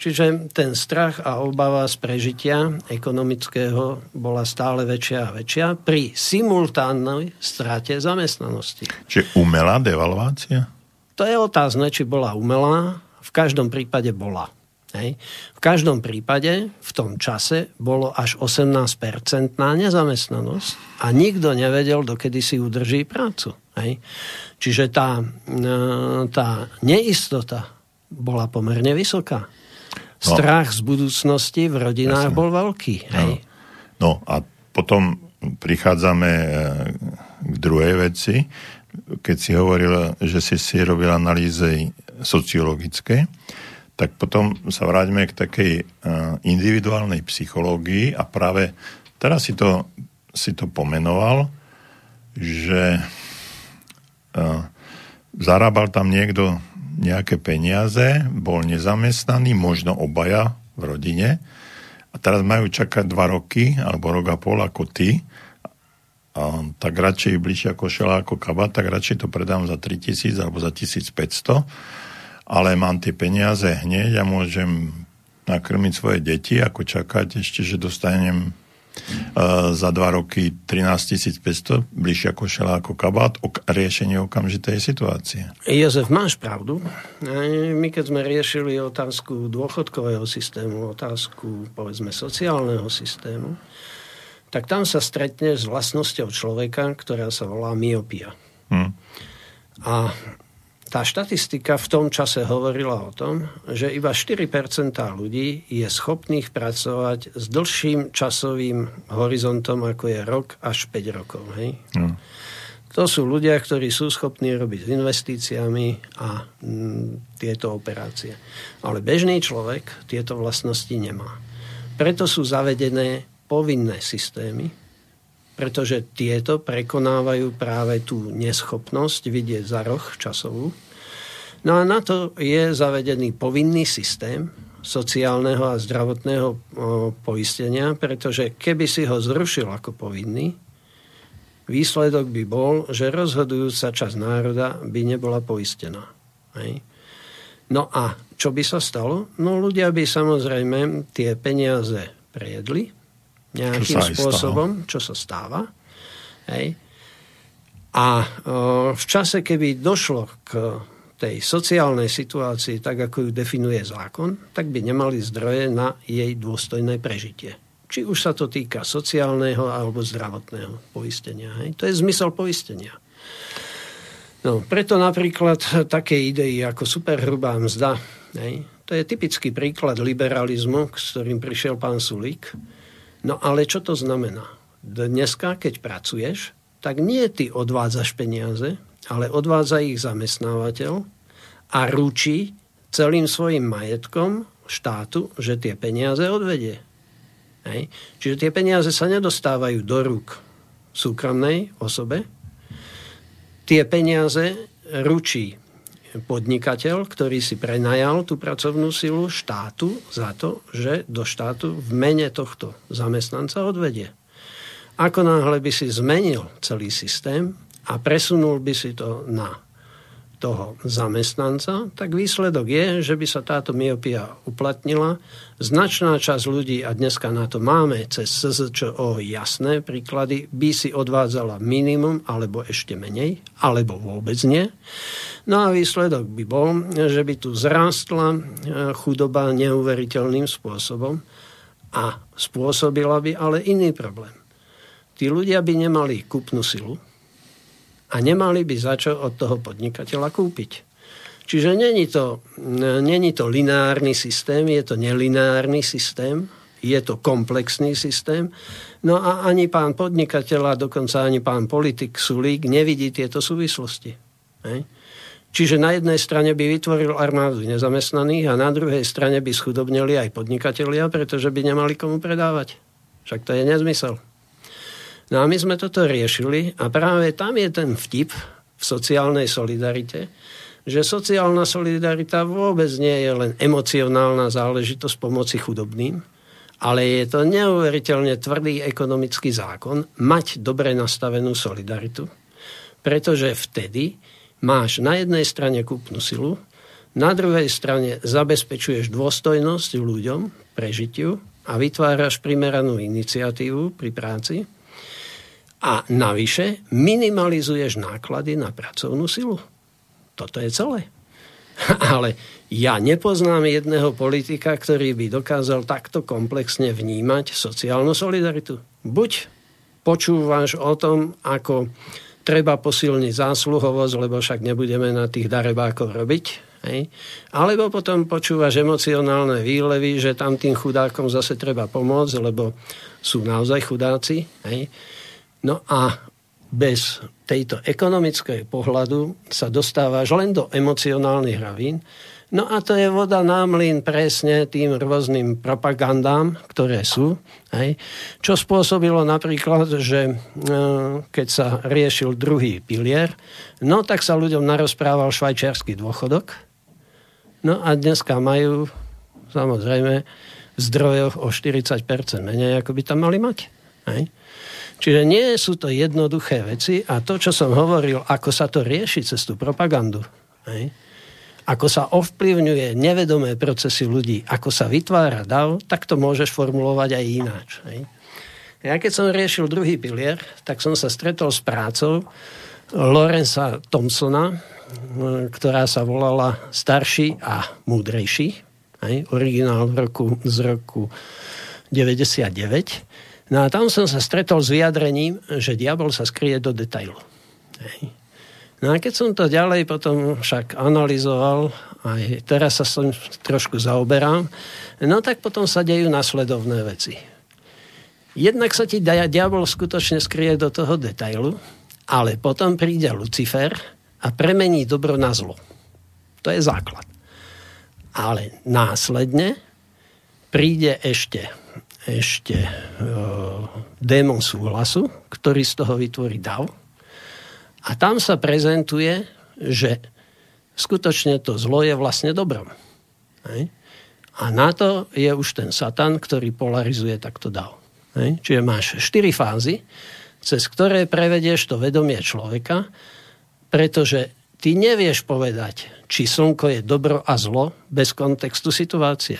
Čiže ten strach a obava z prežitia ekonomického bola stále väčšia a väčšia pri simultánnej strate zamestnanosti. Čiže umelá devalvácia? To je otázne, či bola umelá. V každom prípade bola. Hej. V každom prípade v tom čase bolo až 18-percentná nezamestnanosť a nikto nevedel, dokedy si udrží prácu. Hej. Čiže tá, e, tá neistota bola pomerne vysoká. No. Strach no. z budúcnosti v rodinách Jasne. bol veľký. Hej. No. no a potom prichádzame e, k druhej veci keď si hovoril, že si si robil analýzy sociologické, tak potom sa vráťme k takej eh, individuálnej psychológii a práve teraz si to, si to pomenoval, že uh, zarábal tam niekto nejaké peniaze, bol nezamestnaný, možno obaja v rodine. A teraz majú čakať dva roky alebo rok a pol ako ty. A tak radšej bližšia košela ako kabát, tak radšej to predám za 3000 alebo za 1500, ale mám tie peniaze hneď a môžem nakrmiť svoje deti, ako čakať ešte, že dostanem uh, za dva roky 13 500, bližšia košela ako kabát, ok, riešenie okamžitej situácie. Jozef, máš pravdu. My keď sme riešili otázku dôchodkového systému, otázku povedzme sociálneho systému, tak tam sa stretne s vlastnosťou človeka, ktorá sa volá myopia. Hmm. A tá štatistika v tom čase hovorila o tom, že iba 4% ľudí je schopných pracovať s dlhším časovým horizontom, ako je rok až 5 rokov. Hej? Hmm. To sú ľudia, ktorí sú schopní robiť s investíciami a m, tieto operácie. Ale bežný človek tieto vlastnosti nemá. Preto sú zavedené povinné systémy, pretože tieto prekonávajú práve tú neschopnosť vidieť za roh časovú. No a na to je zavedený povinný systém sociálneho a zdravotného poistenia, pretože keby si ho zrušil ako povinný, výsledok by bol, že rozhodujúca časť národa by nebola poistená. Hej. No a čo by sa stalo? No ľudia by samozrejme tie peniaze prejedli, nejakým čo spôsobom, stalo. čo sa stáva. Hej. A o, v čase, keby došlo k tej sociálnej situácii, tak ako ju definuje zákon, tak by nemali zdroje na jej dôstojné prežitie. Či už sa to týka sociálneho alebo zdravotného poistenia. Hej. To je zmysel poistenia. No, preto napríklad také idei ako superhrubá mzda, hej, to je typický príklad liberalizmu, s ktorým prišiel pán Sulík, No ale čo to znamená? Dneska, keď pracuješ, tak nie ty odvádzaš peniaze, ale odvádza ich zamestnávateľ a ručí celým svojim majetkom štátu, že tie peniaze odvedie. Hej. Čiže tie peniaze sa nedostávajú do rúk súkromnej osobe. Tie peniaze ručí podnikateľ, ktorý si prenajal tú pracovnú silu štátu za to, že do štátu v mene tohto zamestnanca odvedie. Ako náhle by si zmenil celý systém a presunul by si to na toho zamestnanca, tak výsledok je, že by sa táto myopia uplatnila. Značná časť ľudí, a dneska na to máme cez SZČO jasné príklady, by si odvádzala minimum alebo ešte menej, alebo vôbec nie. No a výsledok by bol, že by tu zrástla e, chudoba neuveriteľným spôsobom a spôsobila by ale iný problém. Tí ľudia by nemali kúpnu silu, a nemali by za čo od toho podnikateľa kúpiť. Čiže není to, není to lineárny systém, je to nelineárny systém, je to komplexný systém. No a ani pán podnikateľ a dokonca ani pán politik Sulík nevidí tieto súvislosti. Hej? Čiže na jednej strane by vytvoril armádu nezamestnaných a na druhej strane by schudobnili aj podnikatelia, pretože by nemali komu predávať. Však to je nezmysel. No a my sme toto riešili a práve tam je ten vtip v sociálnej solidarite, že sociálna solidarita vôbec nie je len emocionálna záležitosť pomoci chudobným, ale je to neuveriteľne tvrdý ekonomický zákon mať dobre nastavenú solidaritu, pretože vtedy máš na jednej strane kúpnu silu, na druhej strane zabezpečuješ dôstojnosť ľuďom, prežitiu a vytváraš primeranú iniciatívu pri práci – a navyše minimalizuješ náklady na pracovnú silu. Toto je celé. Ale ja nepoznám jedného politika, ktorý by dokázal takto komplexne vnímať sociálnu solidaritu. Buď počúvaš o tom, ako treba posilniť zásluhovosť, lebo však nebudeme na tých darebákov robiť, hej? alebo potom počúvaš emocionálne výlevy, že tam tým chudákom zase treba pomôcť, lebo sú naozaj chudáci. Hej? No a bez tejto ekonomickej pohľadu sa dostávaš len do emocionálnych ravín. No a to je voda na mlyn presne tým rôznym propagandám, ktoré sú. Hej. Čo spôsobilo napríklad, že e, keď sa riešil druhý pilier, no tak sa ľuďom narozprával švajčiarsky dôchodok. No a dneska majú samozrejme v zdrojoch o 40% menej, ako by tam mali mať. Hej. Čiže nie sú to jednoduché veci a to, čo som hovoril, ako sa to rieši cez tú propagandu, hej, ako sa ovplyvňuje nevedomé procesy ľudí, ako sa vytvára dav, tak to môžeš formulovať aj ináč. Hej. Ja keď som riešil druhý pilier, tak som sa stretol s prácou Lorenza Thompsona, ktorá sa volala Starší a múdrejší. Hej, originál v roku, z roku 99. No a tam som sa stretol s vyjadrením, že diabol sa skrie do detailu. Hej. No a keď som to ďalej potom však analyzoval, aj teraz sa som trošku zaoberám, no tak potom sa dejú nasledovné veci. Jednak sa ti diabol skutočne skrie do toho detailu, ale potom príde Lucifer a premení dobro na zlo. To je základ. Ale následne príde ešte ešte e, démon súhlasu, ktorý z toho vytvorí dav. A tam sa prezentuje, že skutočne to zlo je vlastne dobrom. Hej? A na to je už ten satan, ktorý polarizuje takto dav. Hej? Čiže máš štyri fázy, cez ktoré prevedieš to vedomie človeka, pretože ty nevieš povedať, či slnko je dobro a zlo bez kontextu situácie.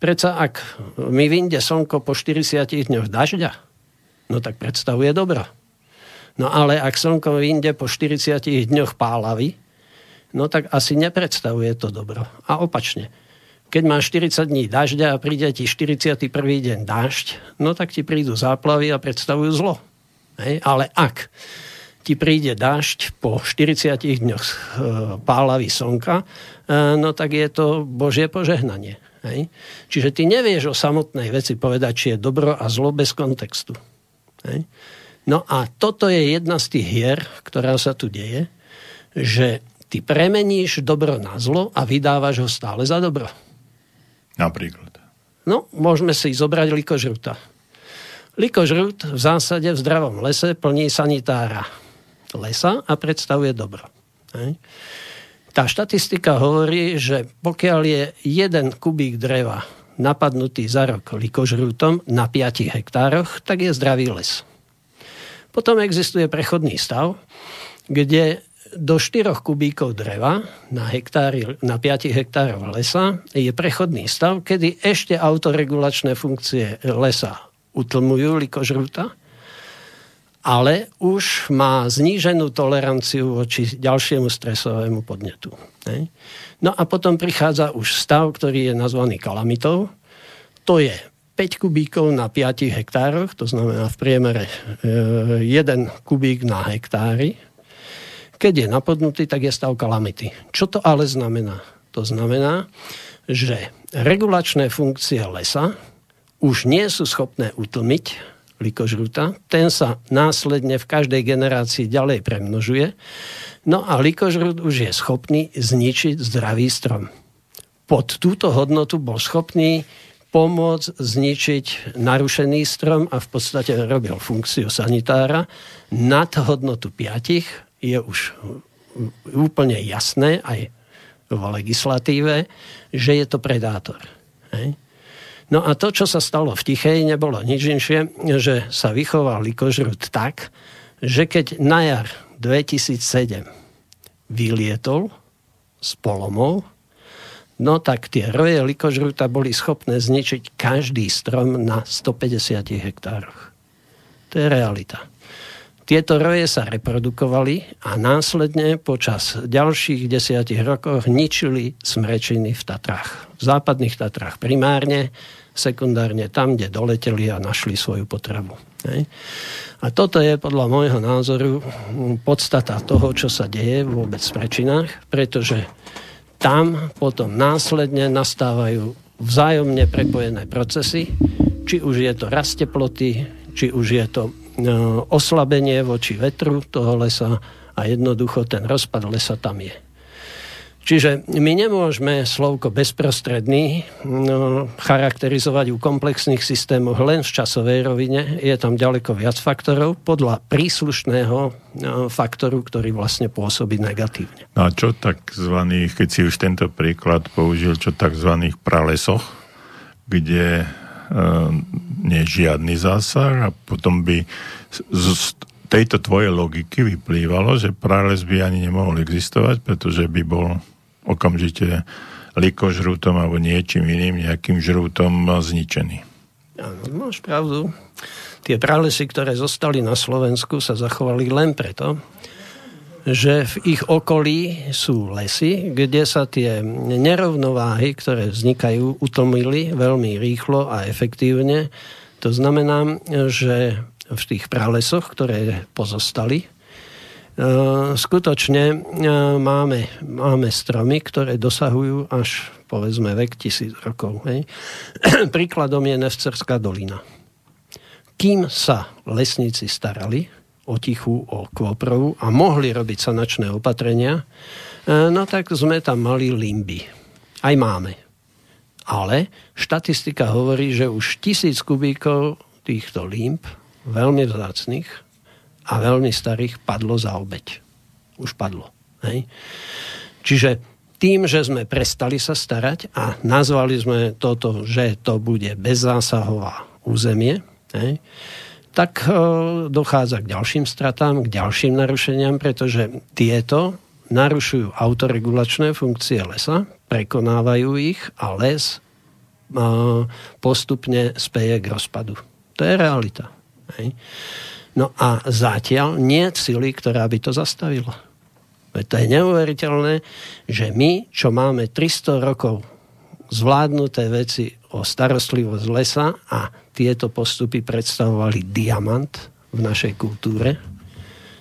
Predsa ak mi vyjde slnko po 40 dňoch dažďa, no tak predstavuje dobro. No ale ak slnko vyjde po 40 dňoch pálavy, no tak asi nepredstavuje to dobro. A opačne. Keď máš 40 dní dažďa a príde ti 41. deň dažď, no tak ti prídu záplavy a predstavujú zlo. Hej? Ale ak ti príde dažď po 40 dňoch e, pálavy slnka, e, no tak je to Božie požehnanie. Hej? Čiže ty nevieš o samotnej veci povedať, či je dobro a zlo bez kontextu. Hej? No a toto je jedna z tých hier, ktorá sa tu deje, že ty premeníš dobro na zlo a vydávaš ho stále za dobro. Napríklad. No, môžeme si zobrať likožruta. Likožrút v zásade v zdravom lese plní sanitára lesa a predstavuje dobro. Hej. Tá štatistika hovorí, že pokiaľ je jeden kubík dreva napadnutý za rok likožrútom na 5 hektároch, tak je zdravý les. Potom existuje prechodný stav, kde do 4 kubíkov dreva na, hektári, na 5 hektárov lesa je prechodný stav, kedy ešte autoregulačné funkcie lesa utlmujú likožrúta ale už má zníženú toleranciu voči ďalšiemu stresovému podnetu. No a potom prichádza už stav, ktorý je nazvaný kalamitou. To je 5 kubíkov na 5 hektároch, to znamená v priemere 1 e, kubík na hektári. Keď je napodnutý, tak je stav kalamity. Čo to ale znamená? To znamená, že regulačné funkcie lesa už nie sú schopné utlmiť likožruta. Ten sa následne v každej generácii ďalej premnožuje. No a likožrut už je schopný zničiť zdravý strom. Pod túto hodnotu bol schopný pomôcť zničiť narušený strom a v podstate robil funkciu sanitára. Nad hodnotu 5 je už úplne jasné aj vo legislatíve, že je to predátor. Hej? No a to, čo sa stalo v Tichej, nebolo nič inšie, že sa vychoval likožrut tak, že keď na jar 2007 vylietol s polomou, no tak tie roje likožruta boli schopné zničiť každý strom na 150 hektároch. To je realita. Tieto roje sa reprodukovali a následne počas ďalších desiatich rokov ničili smrečiny v Tatrách. V západných Tatrách primárne, sekundárne tam, kde doleteli a našli svoju potravu. A toto je podľa môjho názoru podstata toho, čo sa deje vôbec v prečinách, pretože tam potom následne nastávajú vzájomne prepojené procesy, či už je to rast teploty, či už je to oslabenie voči vetru toho lesa a jednoducho ten rozpad lesa tam je. Čiže my nemôžeme slovko bezprostredný no, charakterizovať u komplexných systémov len v časovej rovine. Je tam ďaleko viac faktorov podľa príslušného no, faktoru, ktorý vlastne pôsobí negatívne. No a čo takzvaných, keď si už tento príklad použil, čo takzvaných pralesoch, kde e, nie je žiadny zásah a potom by z tejto tvojej logiky vyplývalo, že prales by ani nemohol existovať, pretože by bol okamžite likožrútom alebo niečím iným, nejakým žrútom zničený. Áno, máš pravdu. Tie pralesy, ktoré zostali na Slovensku, sa zachovali len preto, že v ich okolí sú lesy, kde sa tie nerovnováhy, ktoré vznikajú, utlmili veľmi rýchlo a efektívne. To znamená, že v tých pralesoch, ktoré pozostali, E, skutočne e, máme, máme stromy, ktoré dosahujú až povedzme vek tisíc rokov. Hej. Príkladom je Nevcerská dolina. Kým sa lesníci starali o tichu, o kvoprovu a mohli robiť sanačné opatrenia, e, no tak sme tam mali limby. Aj máme. Ale štatistika hovorí, že už tisíc kubíkov týchto limb, veľmi vzácných, a veľmi starých padlo za obeď. Už padlo. Hej? Čiže tým, že sme prestali sa starať a nazvali sme toto, že to bude bezzásahová územie, hej, tak e, dochádza k ďalším stratám, k ďalším narušeniam, pretože tieto narušujú autoregulačné funkcie lesa, prekonávajú ich a les e, postupne speje k rozpadu. To je realita. Hej. No a zatiaľ nie sily, ktorá by to zastavila. To je neuveriteľné, že my, čo máme 300 rokov zvládnuté veci o starostlivosť lesa a tieto postupy predstavovali diamant v našej kultúre,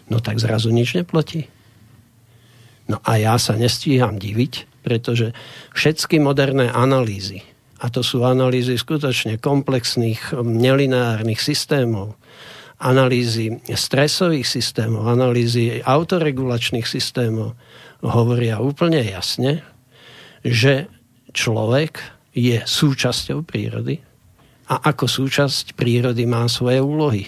no tak zrazu nič neplatí. No a ja sa nestíham diviť, pretože všetky moderné analýzy, a to sú analýzy skutočne komplexných nelineárnych systémov, analýzy stresových systémov, analýzy autoregulačných systémov hovoria úplne jasne, že človek je súčasťou prírody a ako súčasť prírody má svoje úlohy.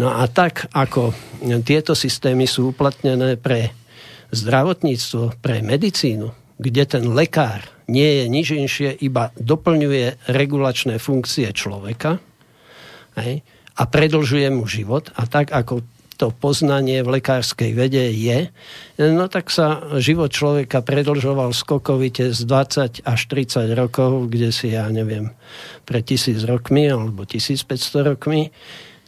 No a tak, ako tieto systémy sú uplatnené pre zdravotníctvo, pre medicínu, kde ten lekár nie je nič inšie, iba doplňuje regulačné funkcie človeka hej, a predlžuje mu život. A tak, ako to poznanie v lekárskej vede je, no tak sa život človeka predlžoval skokovite z 20 až 30 rokov, kde si, ja neviem, pre tisíc rokmi alebo 1500 rokmi,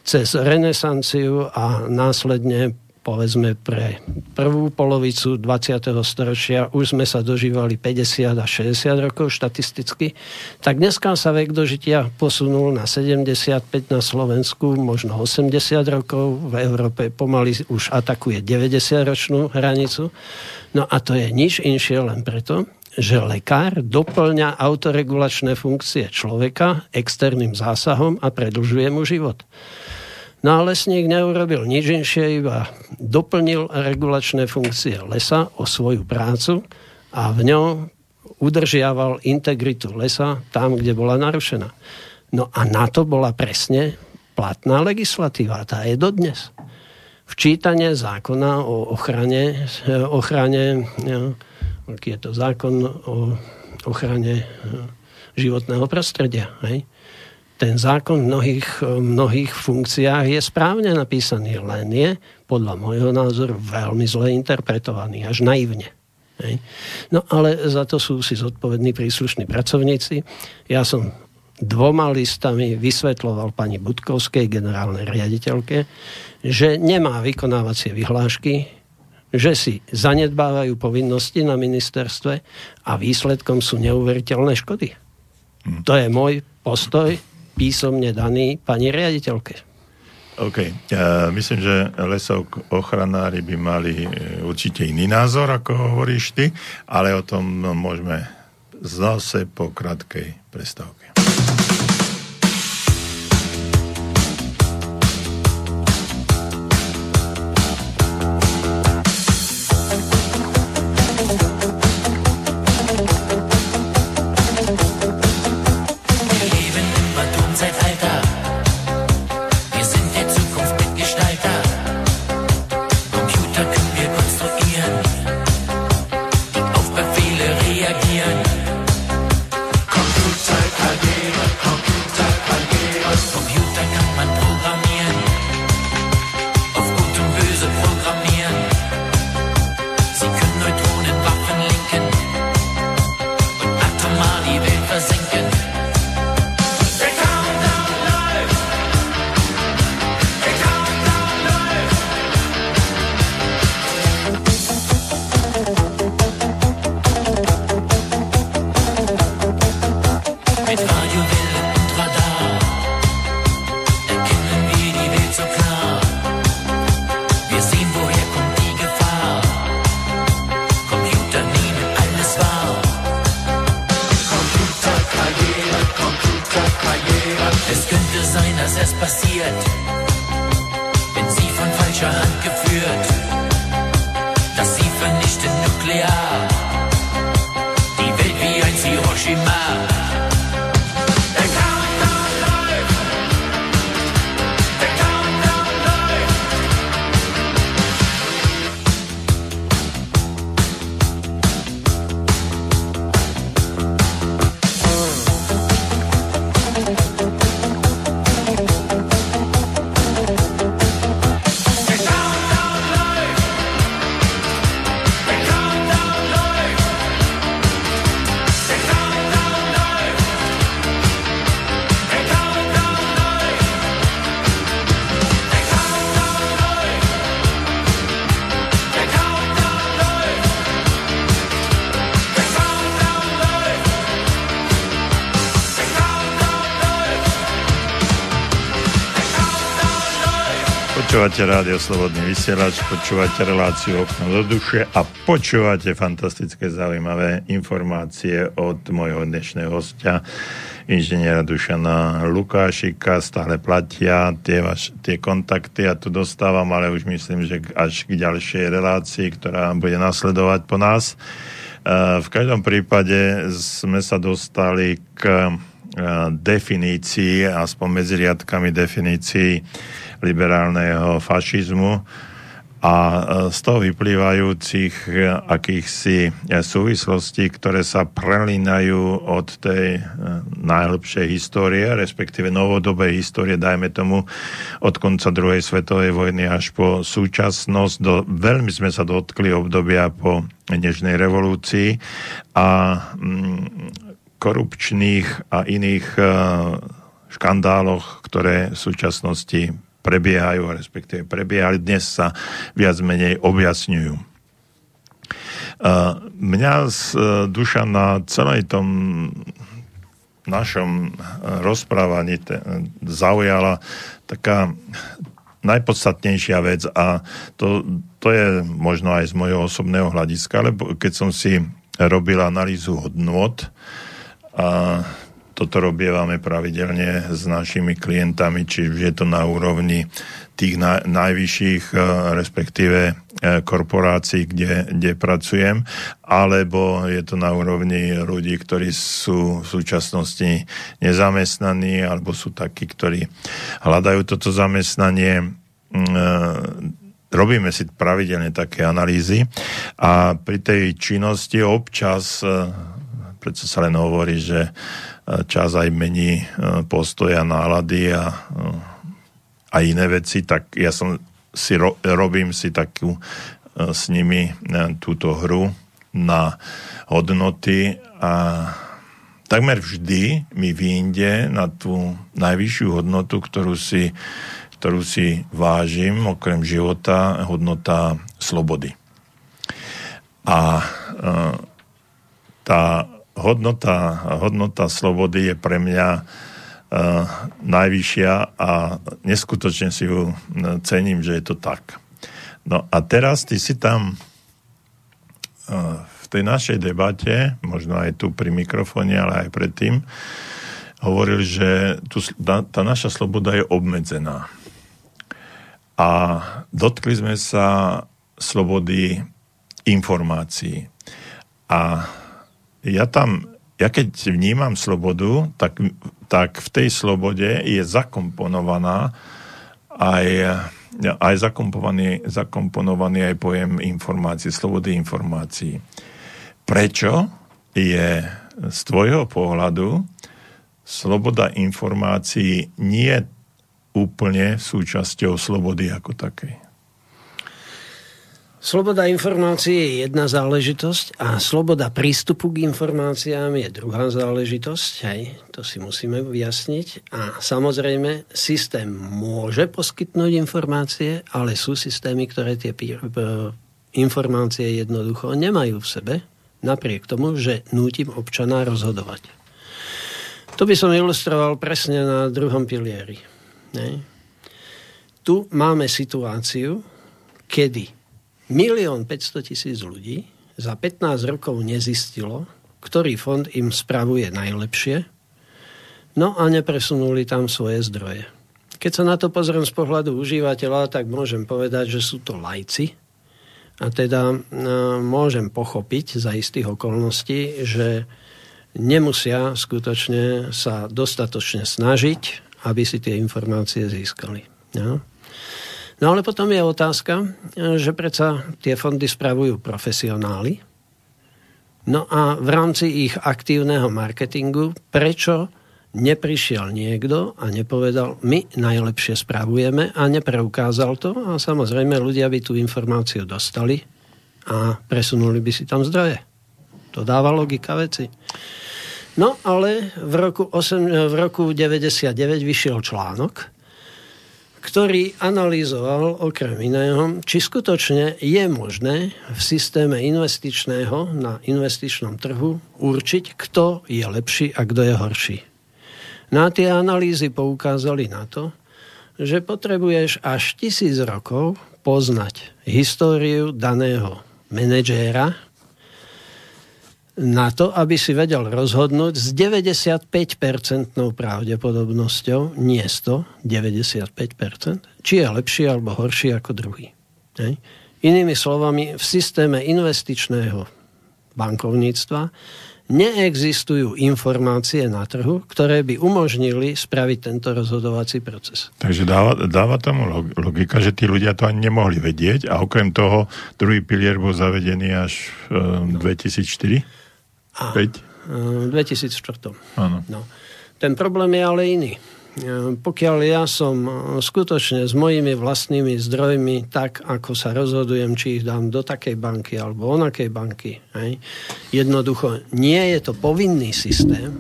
cez renesanciu a následne povedzme pre prvú polovicu 20. storočia už sme sa dožívali 50 a 60 rokov štatisticky, tak dneska sa vek dožitia posunul na 75 na Slovensku, možno 80 rokov, v Európe pomaly už atakuje 90-ročnú hranicu. No a to je nič inšie len preto, že lekár doplňa autoregulačné funkcie človeka externým zásahom a predlžuje mu život. No a lesník neurobil nič inšie, iba doplnil regulačné funkcie lesa o svoju prácu a v ňom udržiaval integritu lesa tam, kde bola narušená. No a na to bola presne platná legislatíva. Tá je dodnes. Včítanie zákona o ochrane, ochrane aký je to zákon o ochrane životného prostredia. Hej? Ten zákon v mnohých, mnohých funkciách je správne napísaný, len je podľa môjho názoru veľmi zle interpretovaný, až naivne. Hej. No ale za to sú si zodpovední príslušní pracovníci. Ja som dvoma listami vysvetloval pani Budkovskej, generálnej riaditeľke, že nemá vykonávacie vyhlášky, že si zanedbávajú povinnosti na ministerstve a výsledkom sú neuveriteľné škody. Hm. To je môj postoj písomne daný pani riaditeľke. OK. Ja myslím, že lesok ochranári by mali e, určite iný názor, ako hovoríš ty, ale o tom môžeme zase po krátkej prestávke. Počúvate rádio Slobodný vysielač, počúvate reláciu Okno do duše a počúvate fantastické zaujímavé informácie od môjho dnešného hostia, inžiniera Dušana Lukášika. Stále platia tie, vaš, tie kontakty a tu dostávam, ale už myslím, že až k ďalšej relácii, ktorá bude nasledovať po nás. E, v každom prípade sme sa dostali k definícií, aspoň medzi riadkami definícií liberálneho fašizmu a e, z toho vyplývajúcich e, akýchsi e, súvislostí, ktoré sa prelínajú od tej najlepšej histórie, respektíve novodobej histórie, dajme tomu od konca druhej svetovej vojny až po súčasnosť. Do, veľmi sme sa dotkli obdobia po Nežnej revolúcii a mm, korupčných a iných škandáloch, ktoré v súčasnosti prebiehajú, respektíve prebiehali, dnes sa viac menej objasňujú. Mňa z e, duša na celej tom našom e, rozprávaní zaujala taká najpodstatnejšia vec a to, to je možno aj z mojho osobného hľadiska, lebo keď som si robil analýzu hodnot a toto robievame pravidelne s našimi klientami, či je to na úrovni tých na, najvyšších, e, respektíve e, korporácií, kde, kde pracujem, alebo je to na úrovni ľudí, ktorí sú v súčasnosti nezamestnaní, alebo sú takí, ktorí hľadajú toto zamestnanie. Mm, e, robíme si pravidelne také analýzy a pri tej činnosti občas, predsa sa len hovorí, že čas aj mení e, postoja, nálady a, e, a iné veci, tak ja som si ro, robím si takú e, s nimi túto hru na hodnoty a takmer vždy mi vyjde na tú najvyššiu hodnotu, ktorú si, ktorú si vážim, okrem života, hodnota slobody. A tá hodnota, hodnota slobody je pre mňa uh, najvyššia a neskutočne si ju e, cením, že je to tak. No a teraz ty si tam uh, v tej našej debate, možno aj tu pri mikrofóne, ale aj predtým, hovoril, že tu, tá, naša sloboda je obmedzená. A dotkli sme sa slobody informácií. A ja tam, ja keď vnímam slobodu, tak, tak v tej slobode je zakomponovaná aj, aj zakomponovaný, zakomponovaný aj pojem informácií, slobody informácií. Prečo je z tvojho pohľadu sloboda informácií nie úplne súčasťou slobody ako takej? Sloboda informácie je jedna záležitosť a sloboda prístupu k informáciám je druhá záležitosť. Hej, to si musíme vyjasniť. A samozrejme, systém môže poskytnúť informácie, ale sú systémy, ktoré tie informácie jednoducho nemajú v sebe, napriek tomu, že nútim občana rozhodovať. To by som ilustroval presne na druhom pilieri. Hej. Tu máme situáciu, kedy milión 500 tisíc ľudí za 15 rokov nezistilo, ktorý fond im spravuje najlepšie, no a nepresunuli tam svoje zdroje. Keď sa na to pozriem z pohľadu užívateľa, tak môžem povedať, že sú to lajci. A teda e, môžem pochopiť za istých okolností, že nemusia skutočne sa dostatočne snažiť, aby si tie informácie získali. Ja? No ale potom je otázka, že predsa tie fondy spravujú profesionáli. No a v rámci ich aktívneho marketingu, prečo neprišiel niekto a nepovedal, my najlepšie spravujeme a nepreukázal to a samozrejme ľudia by tú informáciu dostali a presunuli by si tam zdroje. To dáva logika veci. No ale v roku, 8, v roku 99 vyšiel článok, ktorý analyzoval okrem iného, či skutočne je možné v systéme investičného na investičnom trhu určiť, kto je lepší a kto je horší. Na tie analýzy poukázali na to, že potrebuješ až tisíc rokov poznať históriu daného manažéra, na to, aby si vedel rozhodnúť s 95-percentnou pravdepodobnosťou, nie 100, 95%, či je lepší alebo horší ako druhý. Hej. Inými slovami, v systéme investičného bankovníctva neexistujú informácie na trhu, ktoré by umožnili spraviť tento rozhodovací proces. Takže dáva, dáva tomu logika, že tí ľudia to ani nemohli vedieť a okrem toho druhý pilier bol zavedený až v 2004? A, 5? 2004. Áno. No. Ten problém je ale iný pokiaľ ja som skutočne s mojimi vlastnými zdrojmi tak, ako sa rozhodujem, či ich dám do takej banky alebo onakej banky, hej, jednoducho nie je to povinný systém,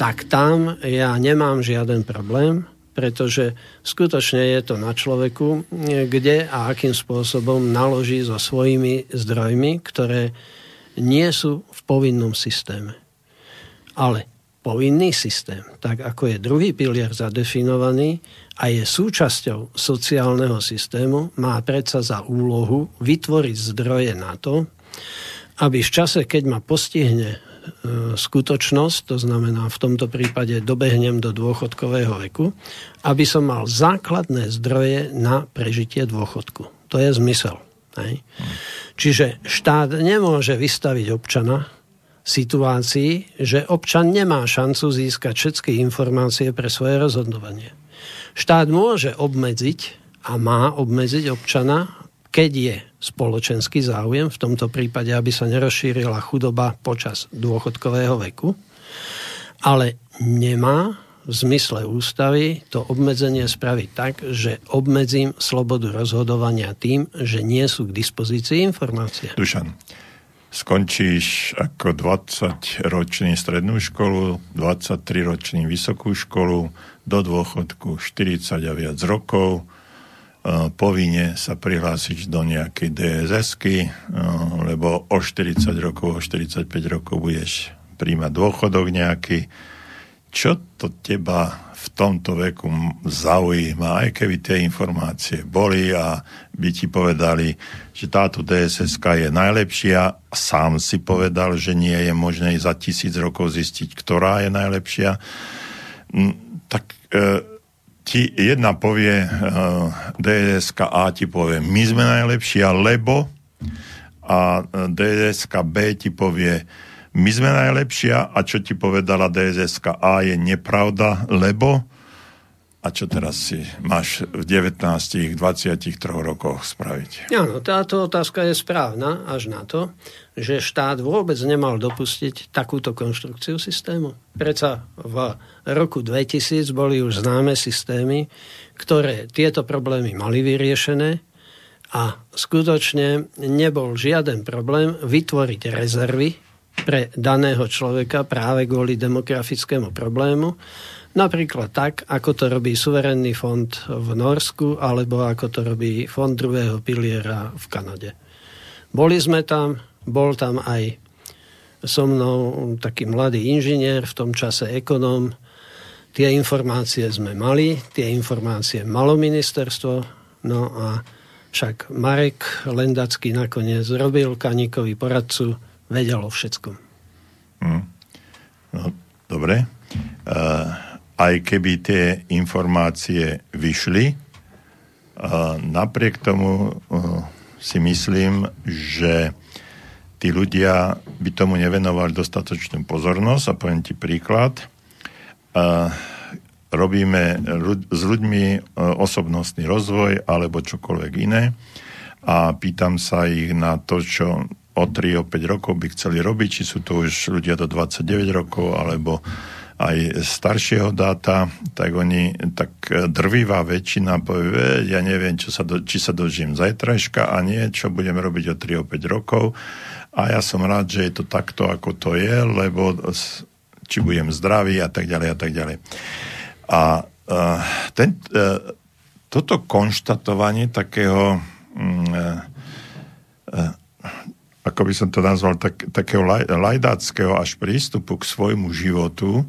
tak tam ja nemám žiaden problém, pretože skutočne je to na človeku, kde a akým spôsobom naloží so svojimi zdrojmi, ktoré nie sú povinnom systéme. Ale povinný systém, tak ako je druhý pilier zadefinovaný a je súčasťou sociálneho systému, má predsa za úlohu vytvoriť zdroje na to, aby v čase, keď ma postihne e, skutočnosť, to znamená v tomto prípade dobehnem do dôchodkového veku, aby som mal základné zdroje na prežitie dôchodku. To je zmysel. Hej? Čiže štát nemôže vystaviť občana situácii, že občan nemá šancu získať všetky informácie pre svoje rozhodovanie. Štát môže obmedziť a má obmedziť občana, keď je spoločenský záujem, v tomto prípade, aby sa nerozšírila chudoba počas dôchodkového veku, ale nemá v zmysle ústavy to obmedzenie spraviť tak, že obmedzím slobodu rozhodovania tým, že nie sú k dispozícii informácie. Dušan, skončíš ako 20-ročný strednú školu, 23-ročný vysokú školu, do dôchodku 40 a viac rokov, e, povinne sa prihlásiť do nejakej DSS-ky, e, lebo o 40 rokov, o 45 rokov budeš príjmať dôchodok nejaký. Čo to teba v tomto veku zaujíma, aj keby tie informácie boli a by ti povedali, že táto dss je najlepšia, sám si povedal, že nie je možné za tisíc rokov zistiť, ktorá je najlepšia, tak e, ti jedna povie, e, dss A ti povie, my sme najlepšia, lebo a dss B ti povie, my sme najlepšia a čo ti povedala DSS A je nepravda, lebo a čo teraz si máš v 19, 23 rokoch spraviť? Áno, táto otázka je správna až na to, že štát vôbec nemal dopustiť takúto konštrukciu systému. Preca v roku 2000 boli už známe systémy, ktoré tieto problémy mali vyriešené a skutočne nebol žiaden problém vytvoriť rezervy pre daného človeka práve kvôli demografickému problému. Napríklad tak, ako to robí suverénny fond v Norsku, alebo ako to robí fond druhého piliera v Kanade. Boli sme tam, bol tam aj so mnou taký mladý inžinier, v tom čase ekonóm. Tie informácie sme mali, tie informácie malo ministerstvo, no a však Marek Lendacký nakoniec robil Kaníkovi poradcu vedel o všetkom. Hmm. No, dobre. Uh, aj keby tie informácie vyšli, uh, napriek tomu uh, si myslím, že tí ľudia by tomu nevenovali dostatočnú pozornosť a poviem ti príklad. Uh, robíme ľud- s ľuďmi osobnostný rozvoj alebo čokoľvek iné a pýtam sa ich na to, čo o 3, o 5 rokov by chceli robiť, či sú to už ľudia do 29 rokov, alebo aj staršieho dáta, tak oni, tak drvivá väčšina povie, ja neviem, čo sa do, či sa dožijem zajtrajška a nie, čo budem robiť o 3, o 5 rokov. A ja som rád, že je to takto, ako to je, lebo či budem zdravý a tak ďalej a tak ďalej. A uh, ten, uh, toto konštatovanie takého uh, uh, ako by som to nazval, tak, takého lajdáckého až prístupu k svojmu životu,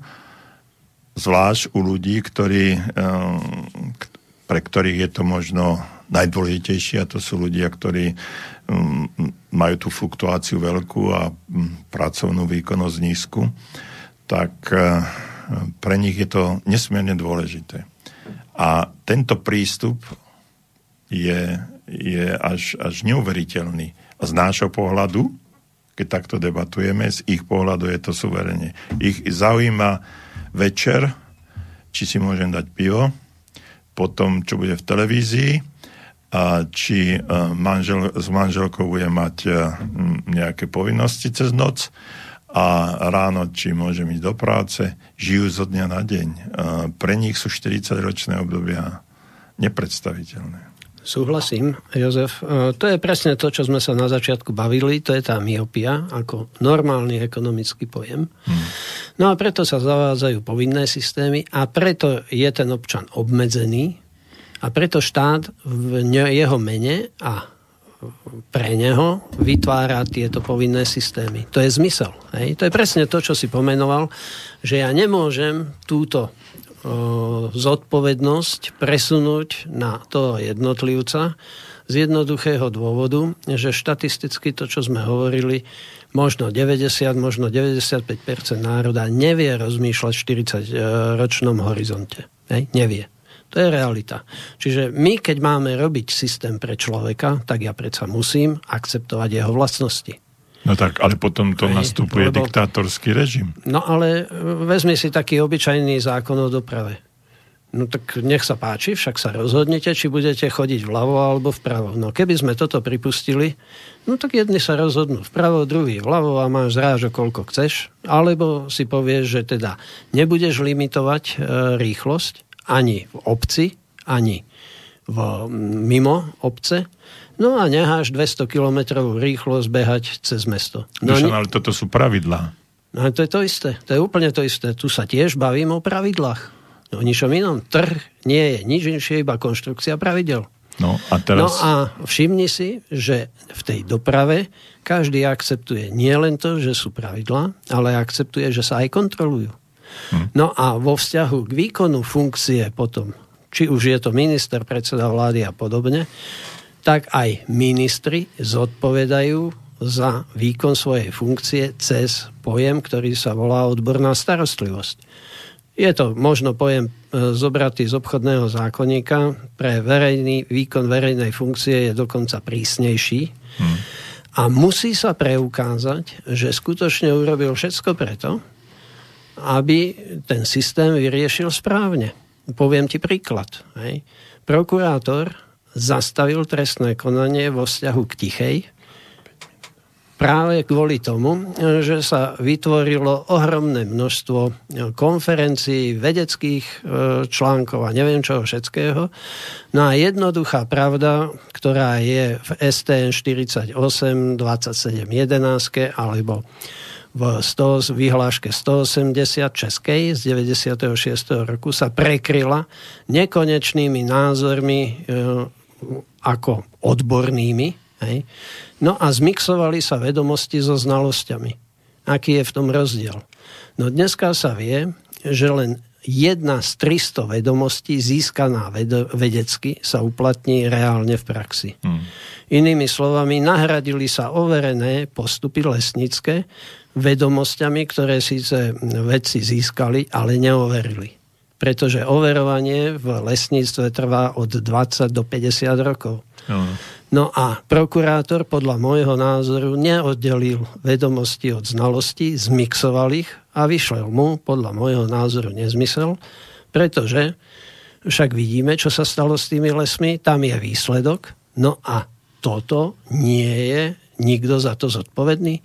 zvlášť u ľudí, ktorí, ehm, pre ktorých je to možno najdôležitejšie a to sú ľudia, ktorí ehm, majú tú fluktuáciu veľkú a hm, pracovnú výkonnosť nízku, tak ehm, pre nich je to nesmierne dôležité. A tento prístup je, je až, až neuveriteľný z nášho pohľadu, keď takto debatujeme. Z ich pohľadu je to suverene. Ich zaujíma večer, či si môžem dať pivo, potom, čo bude v televízii, a či e, manžel, s manželkou bude mať e, nejaké povinnosti cez noc a ráno, či môže ísť do práce, žijú zo dňa na deň. Pre nich sú 40-ročné obdobia nepredstaviteľné. Súhlasím, Jozef. E, to je presne to, čo sme sa na začiatku bavili, to je tá myopia ako normálny ekonomický pojem. Hmm. No a preto sa zavádzajú povinné systémy a preto je ten občan obmedzený a preto štát v jeho mene a pre neho vytvára tieto povinné systémy. To je zmysel. Hej? To je presne to, čo si pomenoval, že ja nemôžem túto zodpovednosť presunúť na toho jednotlivca z jednoduchého dôvodu, že štatisticky to, čo sme hovorili, možno 90, možno 95% národa nevie rozmýšľať v 40-ročnom horizonte. Hej? Nevie. To je realita. Čiže my, keď máme robiť systém pre človeka, tak ja predsa musím akceptovať jeho vlastnosti. No tak, ale potom to nastupuje lebo... diktátorský režim. No ale vezmi si taký obyčajný zákon o doprave. No tak nech sa páči, však sa rozhodnete, či budete chodiť vľavo alebo vpravo. No keby sme toto pripustili, no tak jedni sa rozhodnú vpravo, druhý vľavo a máš zrážo koľko chceš, alebo si povieš, že teda nebudeš limitovať e, rýchlosť, ani v obci, ani v, mimo obce. No a necháš 200 km rýchlosť behať cez mesto. No, Dušan, ale toto sú pravidlá. No to je to isté. To je úplne to isté. Tu sa tiež bavím o pravidlách. No o ničom inom. Trh nie je nič inšie, iba konštrukcia pravidel. No a, teraz... no a všimni si, že v tej doprave každý akceptuje nie len to, že sú pravidlá, ale akceptuje, že sa aj kontrolujú. No a vo vzťahu k výkonu funkcie potom, či už je to minister, predseda vlády a podobne, tak aj ministri zodpovedajú za výkon svojej funkcie cez pojem, ktorý sa volá odborná starostlivosť. Je to možno pojem e, zobratý z obchodného zákonníka, pre verejný, výkon verejnej funkcie je dokonca prísnejší. Hmm. A musí sa preukázať, že skutočne urobil všetko preto, aby ten systém vyriešil správne. Poviem ti príklad. Hej. Prokurátor zastavil trestné konanie vo vzťahu k Tichej práve kvôli tomu, že sa vytvorilo ohromné množstvo konferencií, vedeckých e, článkov a neviem čoho všetkého. No a jednoduchá pravda, ktorá je v STN 48 2711 alebo v 100, vyhláške 180 Českej z 96. roku sa prekryla nekonečnými názormi e, ako odbornými. Hej. No a zmixovali sa vedomosti so znalosťami. Aký je v tom rozdiel? No dneska sa vie, že len jedna z 300 vedomostí získaná vedecky sa uplatní reálne v praxi. Hmm. Inými slovami, nahradili sa overené postupy lesnické vedomosťami, ktoré síce vedci získali, ale neoverili. Pretože overovanie v lesníctve trvá od 20 do 50 rokov. No. no a prokurátor podľa môjho názoru neoddelil vedomosti od znalostí, zmixoval ich a vyšlel mu podľa môjho názoru nezmysel, pretože však vidíme, čo sa stalo s tými lesmi, tam je výsledok, no a toto nie je nikto za to zodpovedný.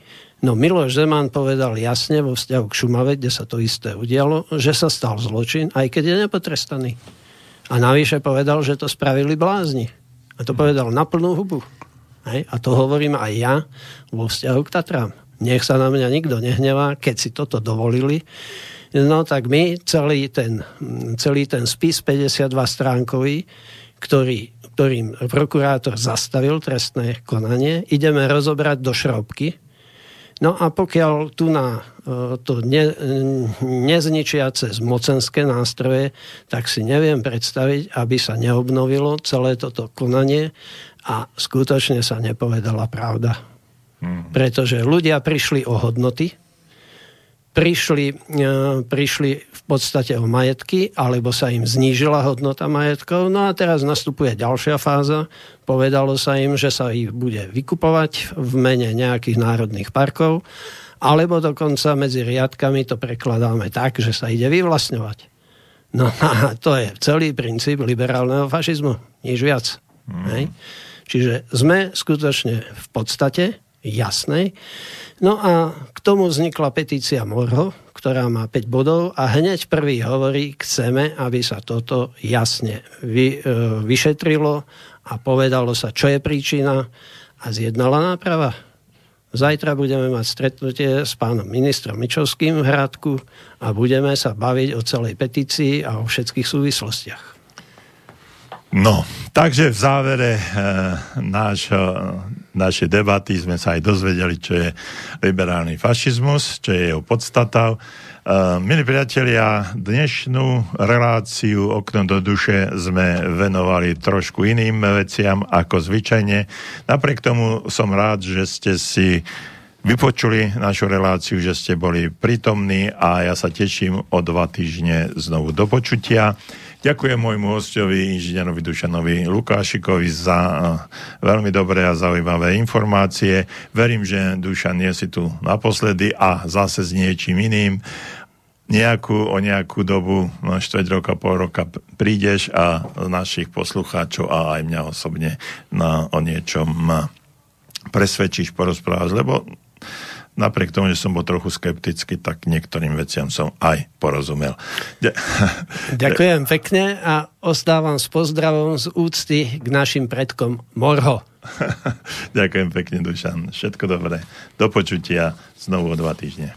No Miloš Zeman povedal jasne vo vzťahu k Šumave, kde sa to isté udialo, že sa stal zločin, aj keď je nepotrestaný. A navyše povedal, že to spravili blázni. A to povedal na plnú hubu. Hej? A to hovorím aj ja vo vzťahu k Tatrám. Nech sa na mňa nikto nehnevá, keď si toto dovolili. No tak my celý ten, celý ten spis 52 stránkový, ktorý, ktorým prokurátor zastavil trestné konanie, ideme rozobrať do šrobky, No a pokiaľ tu na e, to ne, nezničia cez mocenské nástroje, tak si neviem predstaviť, aby sa neobnovilo celé toto konanie a skutočne sa nepovedala pravda. Hmm. Pretože ľudia prišli o hodnoty, prišli, e, prišli v podstate o majetky, alebo sa im znížila hodnota majetkov. No a teraz nastupuje ďalšia fáza. Povedalo sa im, že sa ich bude vykupovať v mene nejakých národných parkov, alebo dokonca medzi riadkami to prekladáme tak, že sa ide vyvlastňovať. No a to je celý princíp liberálneho fašizmu, nič viac. Mm. Hej? Čiže sme skutočne v podstate jasnej. No a k tomu vznikla petícia Morho, ktorá má 5 bodov a hneď prvý hovorí, chceme, aby sa toto jasne vy, e, vyšetrilo a povedalo sa, čo je príčina a zjednala náprava. Zajtra budeme mať stretnutie s pánom ministrom Mičovským v Hradku a budeme sa baviť o celej petícii a o všetkých súvislostiach. No, takže v závere e, nášho našej debaty sme sa aj dozvedeli, čo je liberálny fašizmus, čo je jeho podstata. Uh, milí priatelia, dnešnú reláciu Okno do duše sme venovali trošku iným veciam ako zvyčajne. Napriek tomu som rád, že ste si vypočuli našu reláciu, že ste boli prítomní a ja sa teším o dva týždne znovu do počutia. Ďakujem môjmu hostovi, inžinierovi Dušanovi Lukášikovi za eh, veľmi dobré a zaujímavé informácie. Verím, že Dušan nie si tu naposledy a zase s niečím iným. Nejakú, o nejakú dobu, no štveť roka, pol roka prídeš a našich poslucháčov a aj mňa osobne na, o niečom presvedčíš, porozprávaš, lebo napriek tomu, že som bol trochu skeptický, tak niektorým veciam som aj porozumel. Ďakujem pekne a ostávam s pozdravom z úcty k našim predkom Morho. Ďakujem pekne, Dušan. Všetko dobré. Do počutia znovu o dva týždne.